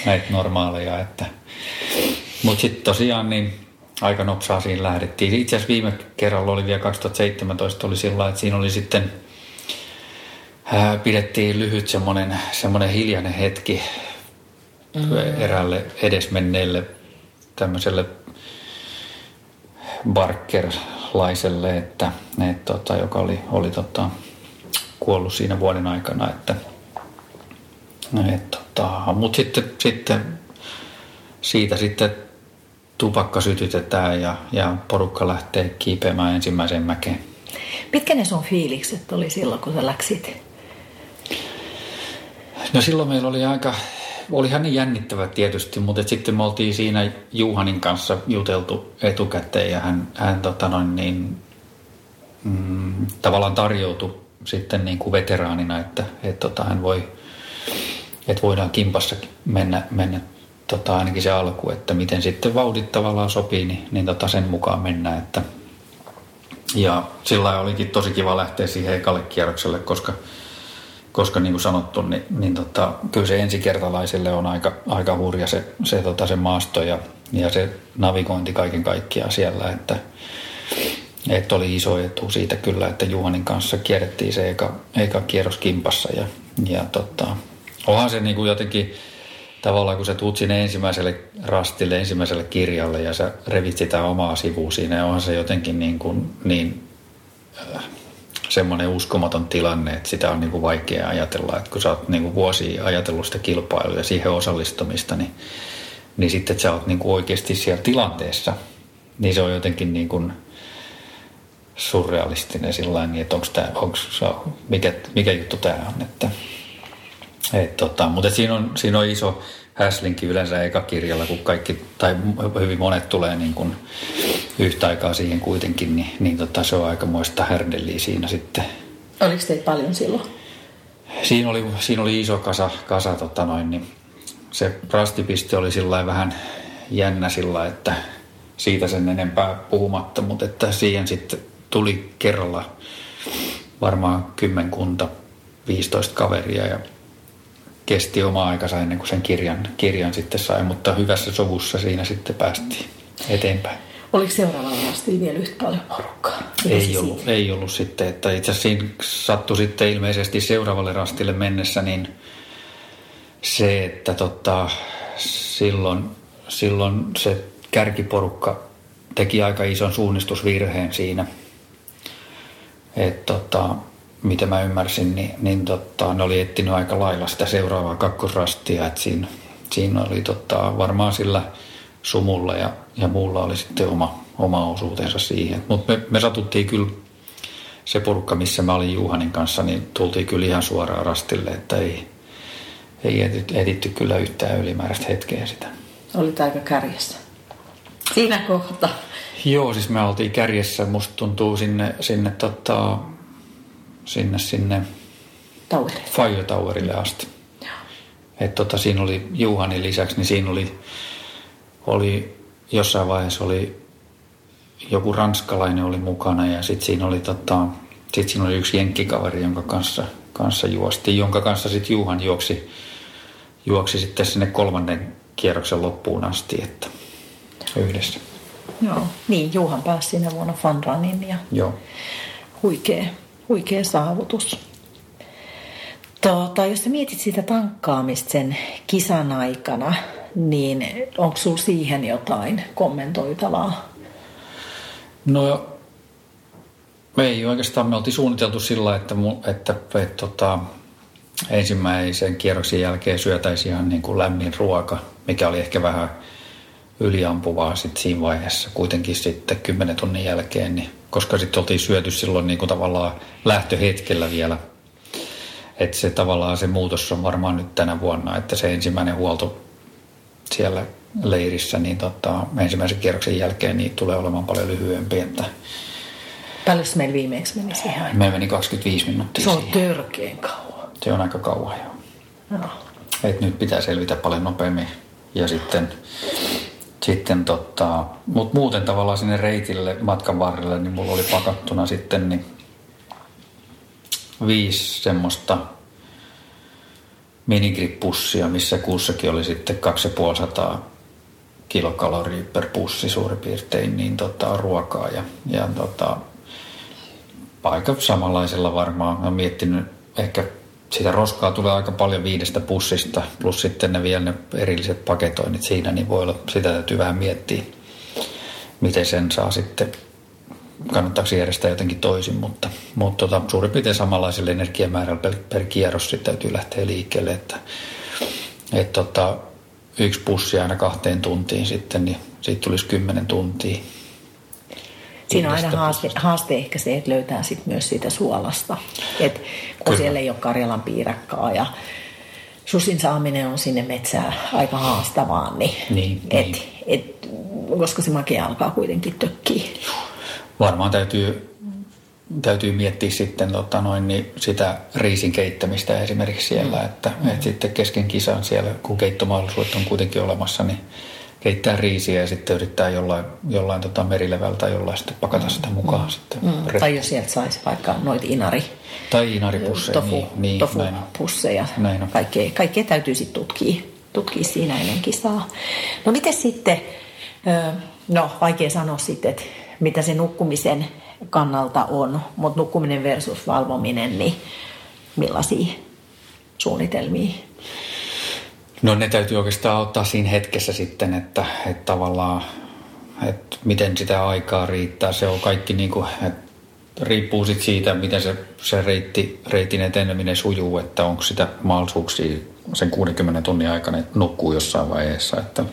näitä normaaleja. Että. Mutta sitten tosiaan niin aika nopsaa siinä lähdettiin. Itse asiassa viime kerralla oli vielä 2017 oli sillä että siinä oli sitten ää, pidettiin lyhyt semmoinen, semmoinen hiljainen hetki mm-hmm. eräälle edesmenneelle tämmöiselle Barker laiselle, että, että tota, joka oli, oli tota, kuollut siinä vuoden aikana. Että, et, tota, Mutta sitten, sitten siitä sitten tupakka sytytetään ja, ja porukka lähtee kiipeämään ensimmäiseen mäkeen. Mitkä ne sun fiilikset oli silloin, kun sä läksit? No silloin meillä oli aika, olihan niin jännittävä tietysti, mutta sitten me oltiin siinä Juhanin kanssa juteltu etukäteen ja hän, hän tota noin niin, mm, tavallaan tarjoutui sitten niin kuin veteraanina, että, että tota, hän voi, että voidaan kimpassa mennä, mennä tota, ainakin se alku, että miten sitten vauhdit tavallaan sopii, niin, niin tota sen mukaan mennään. Että, ja sillä olikin tosi kiva lähteä siihen ekalle kierrokselle, koska koska niin kuin sanottu, niin, niin tota, kyllä se ensikertalaisille on aika, aika hurja se, se, tota, se maasto ja, ja se navigointi kaiken kaikkiaan siellä, että, että oli iso etu siitä kyllä, että Juhanin kanssa kierrettiin se eka, eka kierros kimpassa ja, ja tota, onhan se niin kuin jotenkin tavallaan kun sä tuut sinne ensimmäiselle rastille, ensimmäiselle kirjalle ja sä revit sitä omaa sivua siinä onhan se jotenkin niin, kuin, niin äh, semmoinen uskomaton tilanne, että sitä on niin kuin vaikea ajatella. Että kun sä oot niin kuin vuosia ajatellut sitä kilpailua ja siihen osallistumista, niin, niin sitten sä oot niin kuin oikeasti siellä tilanteessa, niin se on jotenkin niin kuin surrealistinen sillä niin että onko tämä, onko, mikä, mikä juttu tämä on. Että, et, tota, mutta siinä, on, siinä on iso häslinki yleensä eka kirjalla, kun kaikki, tai hyvin monet tulee niin kuin yhtä aikaa siihen kuitenkin, niin, niin tota, se on aika muista härdeliä siinä sitten. Oliko teitä paljon silloin? Siinä oli, siinä oli iso kasa, kasa tota noin, niin se rastipiste oli sillä vähän jännä sillä että siitä sen enempää puhumatta, mutta että siihen sitten tuli kerralla varmaan kymmenkunta, 15 kaveria ja kesti oma aikansa ennen kuin sen kirjan, kirjan sitten sai, mutta hyvässä sovussa siinä sitten päästiin eteenpäin. Oliko seuraavalla asti vielä yhtä paljon porukkaa? ei ollut, ei ollut sitten, että itse asiassa siinä sattui sitten ilmeisesti seuraavalle rastille mennessä, niin se, että tota, silloin, silloin se kärkiporukka teki aika ison suunnistusvirheen siinä. Että tota, mitä mä ymmärsin, niin, niin tota, ne oli etsinyt aika lailla sitä seuraavaa kakkosrastia. Että siinä, siinä oli tota, varmaan sillä sumulla ja, ja muulla oli sitten oma, oma osuutensa siihen. Mutta me, me satuttiin kyllä se porukka, missä mä olin Juhanin kanssa, niin tultiin kyllä ihan suoraan rastille, että ei, ei etitty kyllä yhtään ylimääräistä hetkeä sitä. Oli aika kärjessä. Siinä kohta. Joo, siis me oltiin kärjessä, musta tuntuu sinne, sinne, tota, sinne, sinne Tauerille. Fire Towerille asti. Et tota, siinä oli Juhanin lisäksi, niin siinä oli, oli jossain vaiheessa oli joku ranskalainen oli mukana ja sitten siinä oli tota, sit siinä oli yksi jenkkikaveri, jonka kanssa, kanssa juosti, jonka kanssa sitten Juhan juoksi, juoksi sitten sinne kolmannen kierroksen loppuun asti, että yhdessä. Joo, niin Juhan pääsi siinä vuonna Funrunin ja Joo. huikea, huikea saavutus. Tota, jos sä mietit sitä tankkaamista sen kisan aikana, niin onko sinulla siihen jotain kommentoitavaa? No ei oikeastaan, me oltiin suunniteltu sillä, että, että, että, tota, ensimmäisen kierroksen jälkeen syötäisiin ihan niin kuin lämmin ruoka, mikä oli ehkä vähän yliampuvaa sitten siinä vaiheessa kuitenkin sitten kymmenen tunnin jälkeen, niin, koska sitten oltiin syöty silloin niin kuin tavallaan lähtöhetkellä vielä. Että se tavallaan se muutos on varmaan nyt tänä vuonna, että se ensimmäinen huolto siellä leirissä, niin tota, ensimmäisen kierroksen jälkeen niin tulee olemaan paljon lyhyempi. Että Paljon meillä viimeksi meni siihen Me meni 25 minuuttia Se on siihen. törkeen kauan. Se on aika kauan jo. Joo. Et nyt pitää selvitä paljon nopeammin. Ja sitten, sitten tota, mutta muuten tavallaan sinne reitille matkan varrelle, niin mulla oli pakattuna sitten niin viisi semmoista minigrippussia, missä kussakin oli sitten 2500 kilokaloria per pussi suurin piirtein niin tota, ruokaa ja, ja tota, aika samanlaisella varmaan. Mä miettinyt, ehkä sitä roskaa tulee aika paljon viidestä pussista, plus sitten ne vielä ne erilliset paketoinnit siinä, niin voi olla, sitä täytyy vähän miettiä, miten sen saa sitten, kannattaako järjestää jotenkin toisin, mutta, mutta tota, suurin piirtein samanlaisella energiamäärällä per, per kierros sitten täytyy lähteä liikkeelle, että et tota, yksi pussi aina kahteen tuntiin sitten, niin siitä tulisi kymmenen tuntia. Siinä on aina haaste, haaste ehkä se, että löytää sit myös siitä suolasta. Et kun Kyllä. siellä ei ole Karjalan piirakkaa ja susin saaminen on sinne metsään aika haastavaa, niin, Niin, et, niin. Et, koska se makea alkaa kuitenkin tökkiä. Varmaan täytyy, täytyy miettiä sitten tota noin, niin sitä riisin keittämistä esimerkiksi siellä, että, mm. että sitten kesken kisan siellä, kun keittomahdollisuudet on kuitenkin olemassa, niin keittää riisiä ja sitten yrittää jollain, jollain tota merilevältä tai jollain sitten pakata sitä mukaan. Mm. Sitten Mm. Tai jos sieltä saisi vaikka noita inari, tai inaripusseja. tofu, niin, niin, tofu näin on. pusseja. Näin on. Kaikkea, kaikkea täytyy sitten tutkia, tutkia siinä ennen kisaa. No miten sitten, no vaikea sanoa sitten, että mitä se nukkumisen kannalta on, mutta nukkuminen versus valvominen, niin millaisia suunnitelmia? No ne täytyy oikeastaan ottaa siinä hetkessä sitten, että, että tavallaan, että miten sitä aikaa riittää. Se on kaikki niin kuin, että riippuu sit siitä, miten se, se reitti, reitin eteneminen sujuu, että onko sitä mahdollisuuksia sen 60 tunnin aikana nukkuu jossain vaiheessa. Että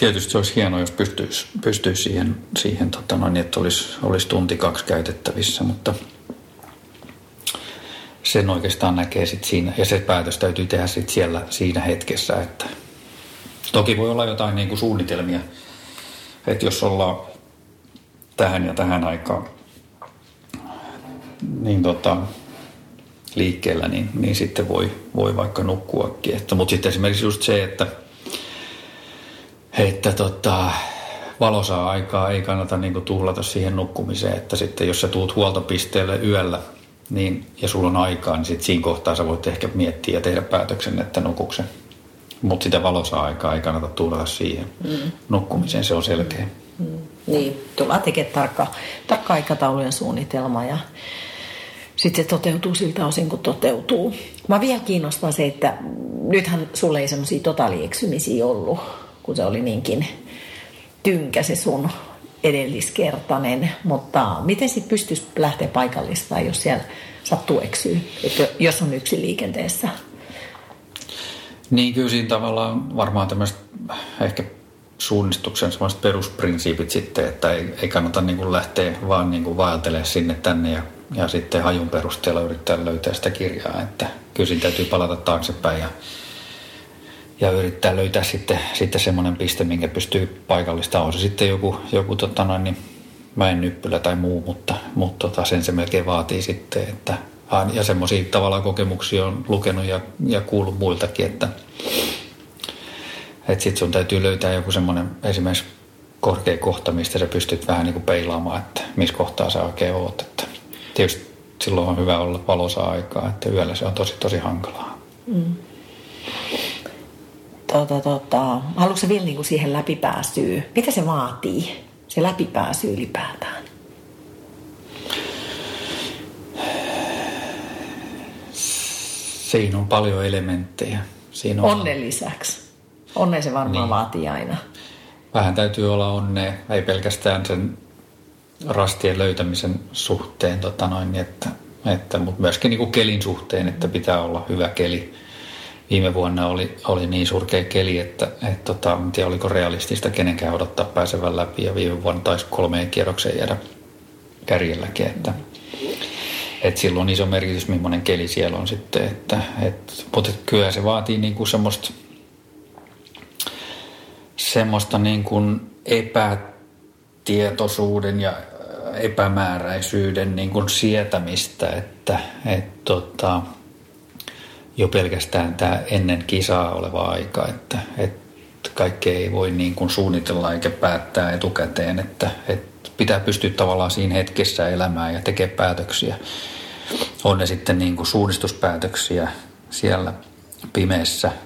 tietysti se olisi hienoa, jos pystyisi, pystyisi siihen, siihen tota noin, että olisi, olisi tunti kaksi käytettävissä, mutta sen oikeastaan näkee sit siinä. Ja se päätös täytyy tehdä sit siellä siinä hetkessä, että toki voi olla jotain niin kuin suunnitelmia, että jos ollaan tähän ja tähän aikaan niin tota, liikkeellä, niin, niin sitten voi, voi vaikka nukkuakin. Että, mutta sitten esimerkiksi just se, että, että tota, valosaa aikaa ei kannata niin kuin tuhlata siihen nukkumiseen, että sitten jos sä tuut huoltopisteelle yöllä niin, ja sulla on aikaa, niin sitten siinä kohtaa sä voit ehkä miettiä ja tehdä päätöksen, että nukuksen. Mutta sitä valosaa aikaa ei kannata tuhlata siihen mm. nukkumiseen, se on selkeä. Mm. Niin, tullaan tekemään tarkka, tarkka aikataulu ja suunnitelma ja sitten se toteutuu siltä osin, kun toteutuu. Mä vielä kiinnostaa se, että nythän sulle ei semmoisia totaalieksymisii ollut, kun se oli niinkin tynkä se sun edelliskertainen, mutta miten sitten pystyisi lähteä paikallista, jos siellä sattuu eksyy, että jos on yksi liikenteessä? Niin kyllä siinä tavallaan varmaan tämmöistä ehkä suunnistuksen semmoiset perusprinsiipit sitten, että ei, ei kannata niin kuin lähteä vaan niin kuin vaeltelemaan sinne tänne ja, ja sitten hajun perusteella yrittää löytää sitä kirjaa. Että kyllä siinä täytyy palata taaksepäin ja, ja yrittää löytää sitten, sitten semmoinen piste, minkä pystyy paikallista. On se sitten joku, joku tota noin, niin mäen nyppylä tai muu, mutta, mutta tota, sen se melkein vaatii sitten, että ja semmoisia tavallaan kokemuksia on lukenut ja, ja kuullut muiltakin, että, että sit sun täytyy löytää joku semmoinen esimerkiksi korkea kohta, mistä sä pystyt vähän niin kuin peilaamaan, että missä kohtaa sä oikein oot. Että tietysti silloin on hyvä olla valosa aikaa, että yöllä se on tosi tosi hankalaa. Mm. Tota, tota, haluatko vielä niin kuin siihen läpipääsyyn? Mitä se vaatii, se läpipääsy ylipäätään? Siinä on paljon elementtejä. Siinä on... Onnen lisäksi. Onne se varmaan niin. vaatii aina. Vähän täytyy olla onne, ei pelkästään sen rastien löytämisen suhteen, tota noin, että, että, mutta myöskin niin kuin kelin suhteen, että pitää olla hyvä keli. Viime vuonna oli, oli niin surkea keli, että et, tota, en tiedä oliko realistista kenenkään odottaa pääsevän läpi ja viime vuonna taisi kolmeen kierrokseen jäädä kärjelläkin, että, et silloin on iso merkitys, millainen keli siellä on sitten, että, et, mutta kyllä se vaatii niin kuin semmoista semmoista niin kuin epätietoisuuden ja epämääräisyyden niin kuin sietämistä, että et, tota, jo pelkästään tämä ennen kisaa oleva aika, että et kaikkea ei voi niin kuin suunnitella eikä päättää etukäteen, että et pitää pystyä tavallaan siinä hetkessä elämään ja tekemään päätöksiä. On ne sitten niin kuin suunnistuspäätöksiä siellä pimeässä –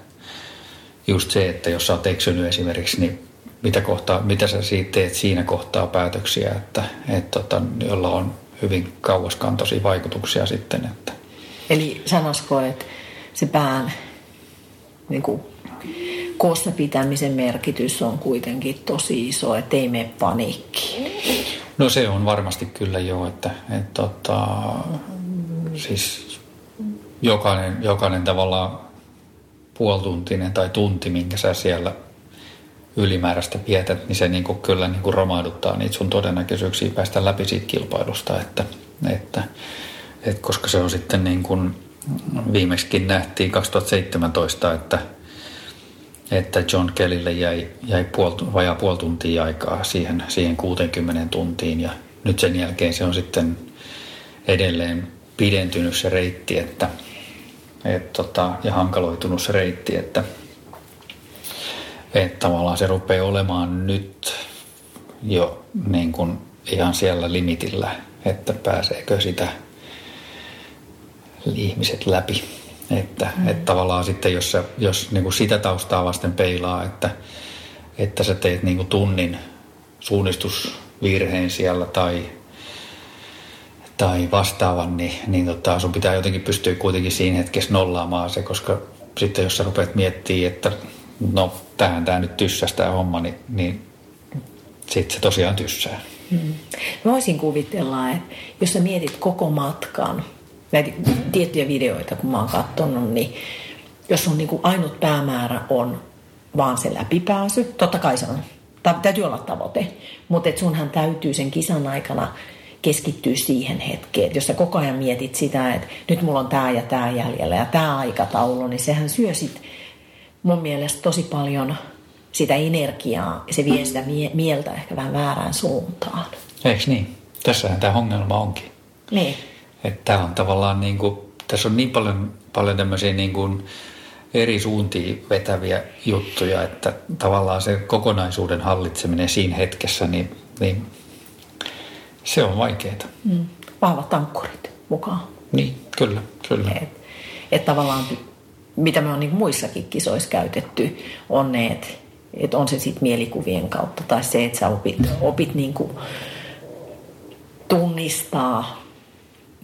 just se, että jos sä oot eksynyt esimerkiksi, niin mitä, kohtaa, mitä sä siitä teet siinä kohtaa päätöksiä, että, että tota, jolla on hyvin kauaskantoisia vaikutuksia sitten. Että. Eli sanoisiko, että se pään niin kuin, koossa pitämisen merkitys on kuitenkin tosi iso, että ei mene paniikkiin? No se on varmasti kyllä jo, että, että tota, siis jokainen, jokainen tavallaan puoltuntinen tai tunti, minkä sä siellä ylimääräistä vietät, niin se niin kuin kyllä niin kuin romahduttaa niitä sun todennäköisyyksiä päästä läpi siitä kilpailusta, että, että, että koska se on sitten niin kuin viimeksikin nähtiin 2017, että, että John Kellylle jäi, jäi puol, vajaa puoli tuntia aikaa siihen, siihen 60 tuntiin. Ja nyt sen jälkeen se on sitten edelleen pidentynyt se reitti, että, et, tota, ja hankaloitunut se reitti, että et tavallaan se rupeaa olemaan nyt jo niin kuin ihan siellä limitillä, että pääseekö sitä ihmiset läpi. Että, mm. että tavallaan sitten, jos, sä, jos niin kuin sitä taustaa vasten peilaa, että, että sä teet niin kuin tunnin suunnistusvirheen siellä tai tai vastaavan, niin, niin tota, sun pitää jotenkin pystyä kuitenkin siinä hetkessä nollaamaan se, koska sitten jos sä rupeat miettimään, että no tähän tämä nyt tyssäsi tämä homma, niin, niin sitten se tosiaan tyssää. Hmm. Mä voisin kuvitella, että jos sä mietit koko matkan, näitä tiettyjä videoita, kun mä oon katsonut, niin jos on niin kuin ainut päämäärä on vaan se läpipääsy, totta kai se on, täytyy olla tavoite, mutta et sunhan täytyy sen kisan aikana keskittyä siihen hetkeen. Et jos sä koko ajan mietit sitä, että nyt mulla on tämä ja tämä jäljellä ja tämä aikataulu, niin sehän syö sit mun mielestä tosi paljon sitä energiaa ja se vie sitä mie- mieltä ehkä vähän väärään suuntaan. Eikö niin? Tässähän tämä ongelma onkin. Niin. Että on tavallaan niin kuin, tässä on niin paljon, paljon tämmöisiä niin kuin eri suuntiin vetäviä juttuja, että tavallaan se kokonaisuuden hallitseminen siinä hetkessä, niin, niin se on vaikeaa. Mm. Vahvat ankkurit mukaan. Niin, kyllä, kyllä. Et, et tavallaan, mitä me on niin muissakin kisoissa käytetty, on ne, että et on se sitten mielikuvien kautta tai se, että sä opit, opit niin kuin tunnistaa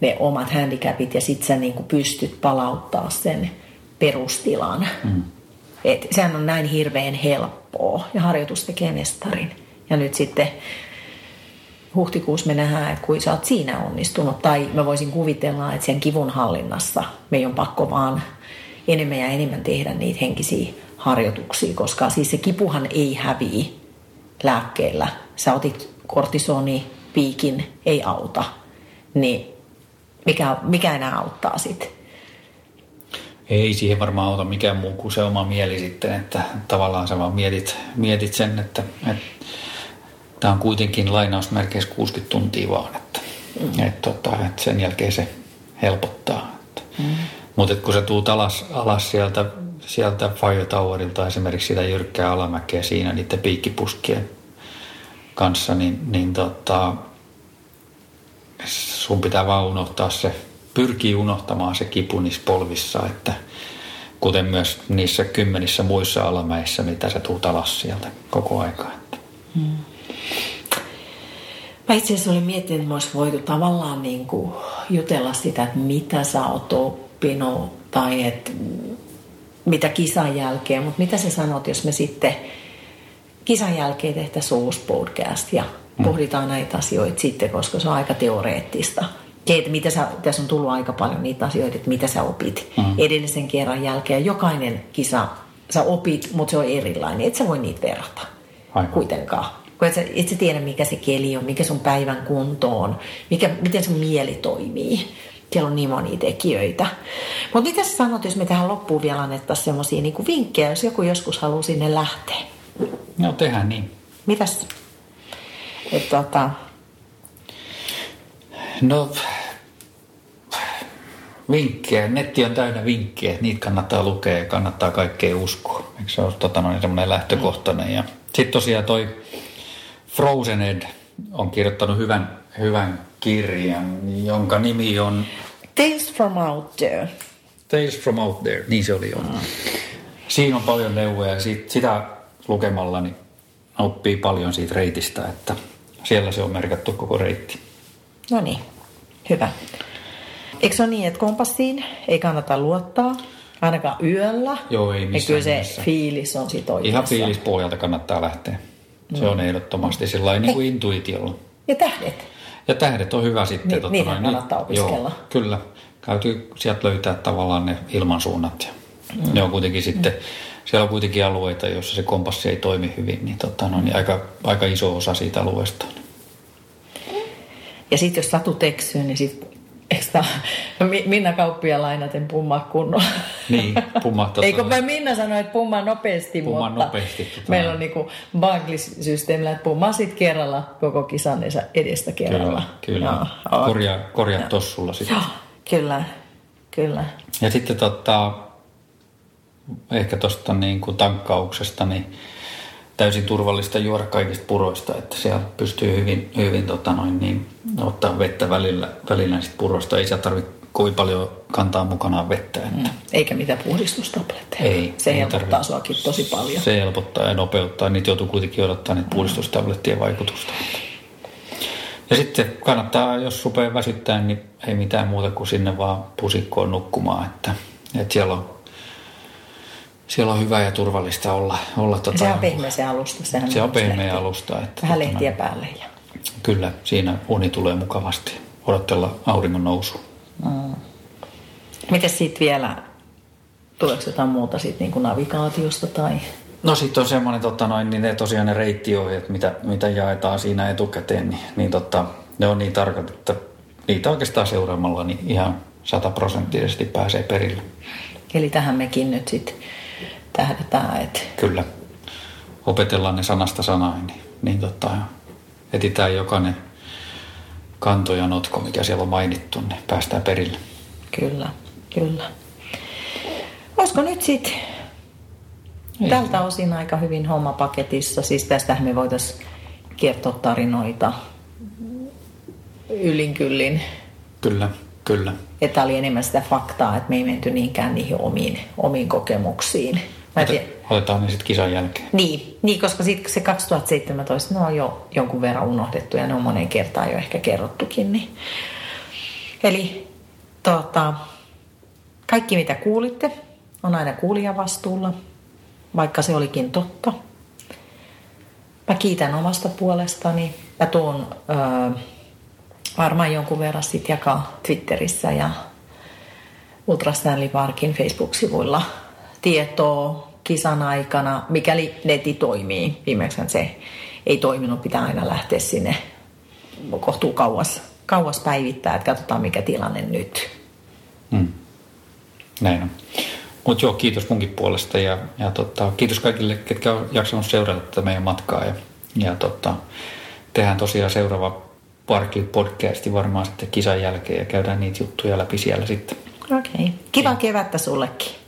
ne omat handicapit ja sitten sä niin kuin pystyt palauttaa sen perustilan. Mm. Et sehän on näin hirveän helppoa ja harjoitus tekee mestarin. Ja nyt sitten huhtikuussa me nähdään, että kuin sä oot siinä onnistunut. Tai mä voisin kuvitella, että sen kivun hallinnassa meidän on pakko vaan enemmän ja enemmän tehdä niitä henkisiä harjoituksia, koska siis se kipuhan ei hävii lääkkeellä. Sä otit kortisoni, piikin, ei auta. Niin mikä, mikä enää auttaa sitten? Ei siihen varmaan auta mikään muu kuin se oma mieli sitten, että tavallaan sä vaan mietit, mietit sen, että, että tämä on kuitenkin lainausmerkeissä 60 tuntia vaan, että, mm. että, tota, että sen jälkeen se helpottaa. Mm. Mutta kun sä tuut alas, alas sieltä, sieltä Fire Towerilta esimerkiksi sitä jyrkkää alamäkeä siinä niiden piikkipuskien kanssa, niin, niin tota, sun pitää vaan unohtaa se, pyrkii unohtamaan se kipu niissä polvissa, että kuten myös niissä kymmenissä muissa alamäissä, mitä sä tuut alas sieltä koko aikaa. Hmm. Mä itse asiassa olin miettinyt, että olisi voitu tavallaan niin kuin jutella sitä, että mitä sä oot oppinut tai että mitä kisan jälkeen, mutta mitä sä sanot, jos me sitten kisan jälkeen tehtäisiin uusi podcast ja. Pohditaan näitä asioita sitten, koska se on aika teoreettista. Se, että mitä sä, tässä on tullut aika paljon niitä asioita, että mitä sä opit mm. edellisen kerran jälkeen. Jokainen kisa sä opit, mutta se on erilainen. Et sä voi niitä verrata Aivan. kuitenkaan. Kun et sä, et sä tiedä, mikä se keli on, mikä sun päivän kunto on, mikä, miten sun mieli toimii. Siellä on niin monia tekijöitä. Mutta mitä sä sanot, jos me tähän loppuun vielä annettaisiin semmoisia niin vinkkejä, jos joku joskus haluaa sinne lähteä? No tehdään niin. Mitäs? Et, tota... No, vinkkejä. Netti on täynnä vinkkejä. Niitä kannattaa lukea ja kannattaa kaikkea uskoa. Eikö se ole tota, noin semmoinen lähtökohtainen? Ja sitten tosiaan toi Frozen Ed on kirjoittanut hyvän, hyvän kirjan, jonka nimi on... Tales from Out There. Tales from Out There, niin se oli jo. Mm. Siinä on paljon neuvoja ja sit, sitä lukemalla niin oppii paljon siitä reitistä, että siellä se on merkattu koko reitti. No niin, hyvä. Eikö se ole niin, että kompassiin ei kannata luottaa, ainakaan yöllä? Joo, ei missään Ja kyllä se missä. fiilis on sit oikeassa. Ihan fiilispohjalta kannattaa lähteä. Se on ehdottomasti sillä niin kuin intuitiolla. Ja tähdet. Ja tähdet on hyvä sitten. Ni, niitä noin, kannattaa opiskella. Joo, kyllä. Täytyy sieltä löytää tavallaan ne ilmansuunnat. Mm. Ne on kuitenkin sitten, mm. Siellä on kuitenkin alueita, joissa se kompassi ei toimi hyvin, niin, tota, no, niin aika, aika iso osa siitä alueesta. Ja sitten jos satut eksyyn, niin sitten Eikö Minna Kauppia lainaten pummaa kunnolla? Niin, pummaa tota Eikö mä Minna sanoi, että pummaa nopeasti, pummaa mutta nopeasti, tota meillä on niinku Baglis-systeemillä, että pummaa sit kerralla koko kisan edestä kerralla. Kyllä, kyllä. No, korjaa, korjaa tossulla sitten. Kyllä, kyllä. Ja sitten tota, ehkä tuosta niin kuin tankkauksesta, niin täysin turvallista juoda kaikista puroista, että siellä pystyy hyvin, hyvin tota noin, niin, ottaa vettä välillä, välillä näistä puroista. Ei siellä tarvitse kovin paljon kantaa mukanaan vettä. Että. Mm. Eikä mitään puhdistustabletteja. Ei. Se ei helpottaa tarvitse. suakin tosi paljon. Se helpottaa ja nopeuttaa. Niitä joutuu kuitenkin odottaa niitä puhdistustablettien vaikutusta. Ja sitten kannattaa, jos rupeaa väsyttää, niin ei mitään muuta kuin sinne vaan pusikkoon nukkumaan. Että, että siellä on siellä on hyvä ja turvallista olla. olla tota, se on pehmeä se alusta. Sehän se on pehmeä alusta. Että Vähän tota, lehtiä päälle. Ja... Kyllä, siinä uni tulee mukavasti. Odotella auringon nousu. Mm. Miten sitten vielä, tuleeko jotain muuta sit niin kuin navigaatiosta tai... No sitten on semmoinen, tota noin, niin ne tosiaan ne reittiohjeet, mitä, mitä jaetaan siinä etukäteen, niin, niin tota, ne on niin tarkat, että niitä oikeastaan seuraamalla niin ihan sataprosenttisesti pääsee perille. Eli tähän mekin nyt sitten tähdätään, että... Kyllä. Opetellaan ne sanasta sanaan, niin, niin tota, etitään jokainen kanto ja notko, mikä siellä on mainittu, niin päästään perille. Kyllä, kyllä. Olisiko nyt sitten tältä osin aika hyvin homma paketissa? Siis tästähän me voitaisiin kertoa tarinoita ylinkyllin. Kyllä, kyllä. Että oli enemmän sitä faktaa, että me ei menty niinkään niihin omiin, omiin kokemuksiin. Mä Otetaan ne sitten kisan jälkeen. Niin, niin koska sitten se 2017, ne on jo jonkun verran unohdettu ja ne on moneen kertaan jo ehkä kerrottukin. Niin. Eli tota, kaikki mitä kuulitte on aina kuulijan vastuulla, vaikka se olikin totta. Mä kiitän omasta puolestani. Mä tuun öö, varmaan jonkun verran sit jakaa Twitterissä ja Ultra Stanley Parkin Facebook-sivuilla tietoa kisan aikana, mikäli neti toimii. Viimeksi se ei toiminut, pitää aina lähteä sinne kohtuu kauas, kauas päivittää, että katsotaan mikä tilanne nyt. Hmm. Näin on. Mutta joo, kiitos munkin puolesta ja, ja tota, kiitos kaikille, ketkä on jaksanut seurata tätä meidän matkaa. Ja, ja tota, tehdään tosiaan seuraava Parkli podcasti varmaan sitten kisan jälkeen ja käydään niitä juttuja läpi siellä sitten. Okei. Okay. Kiva kevättä sullekin.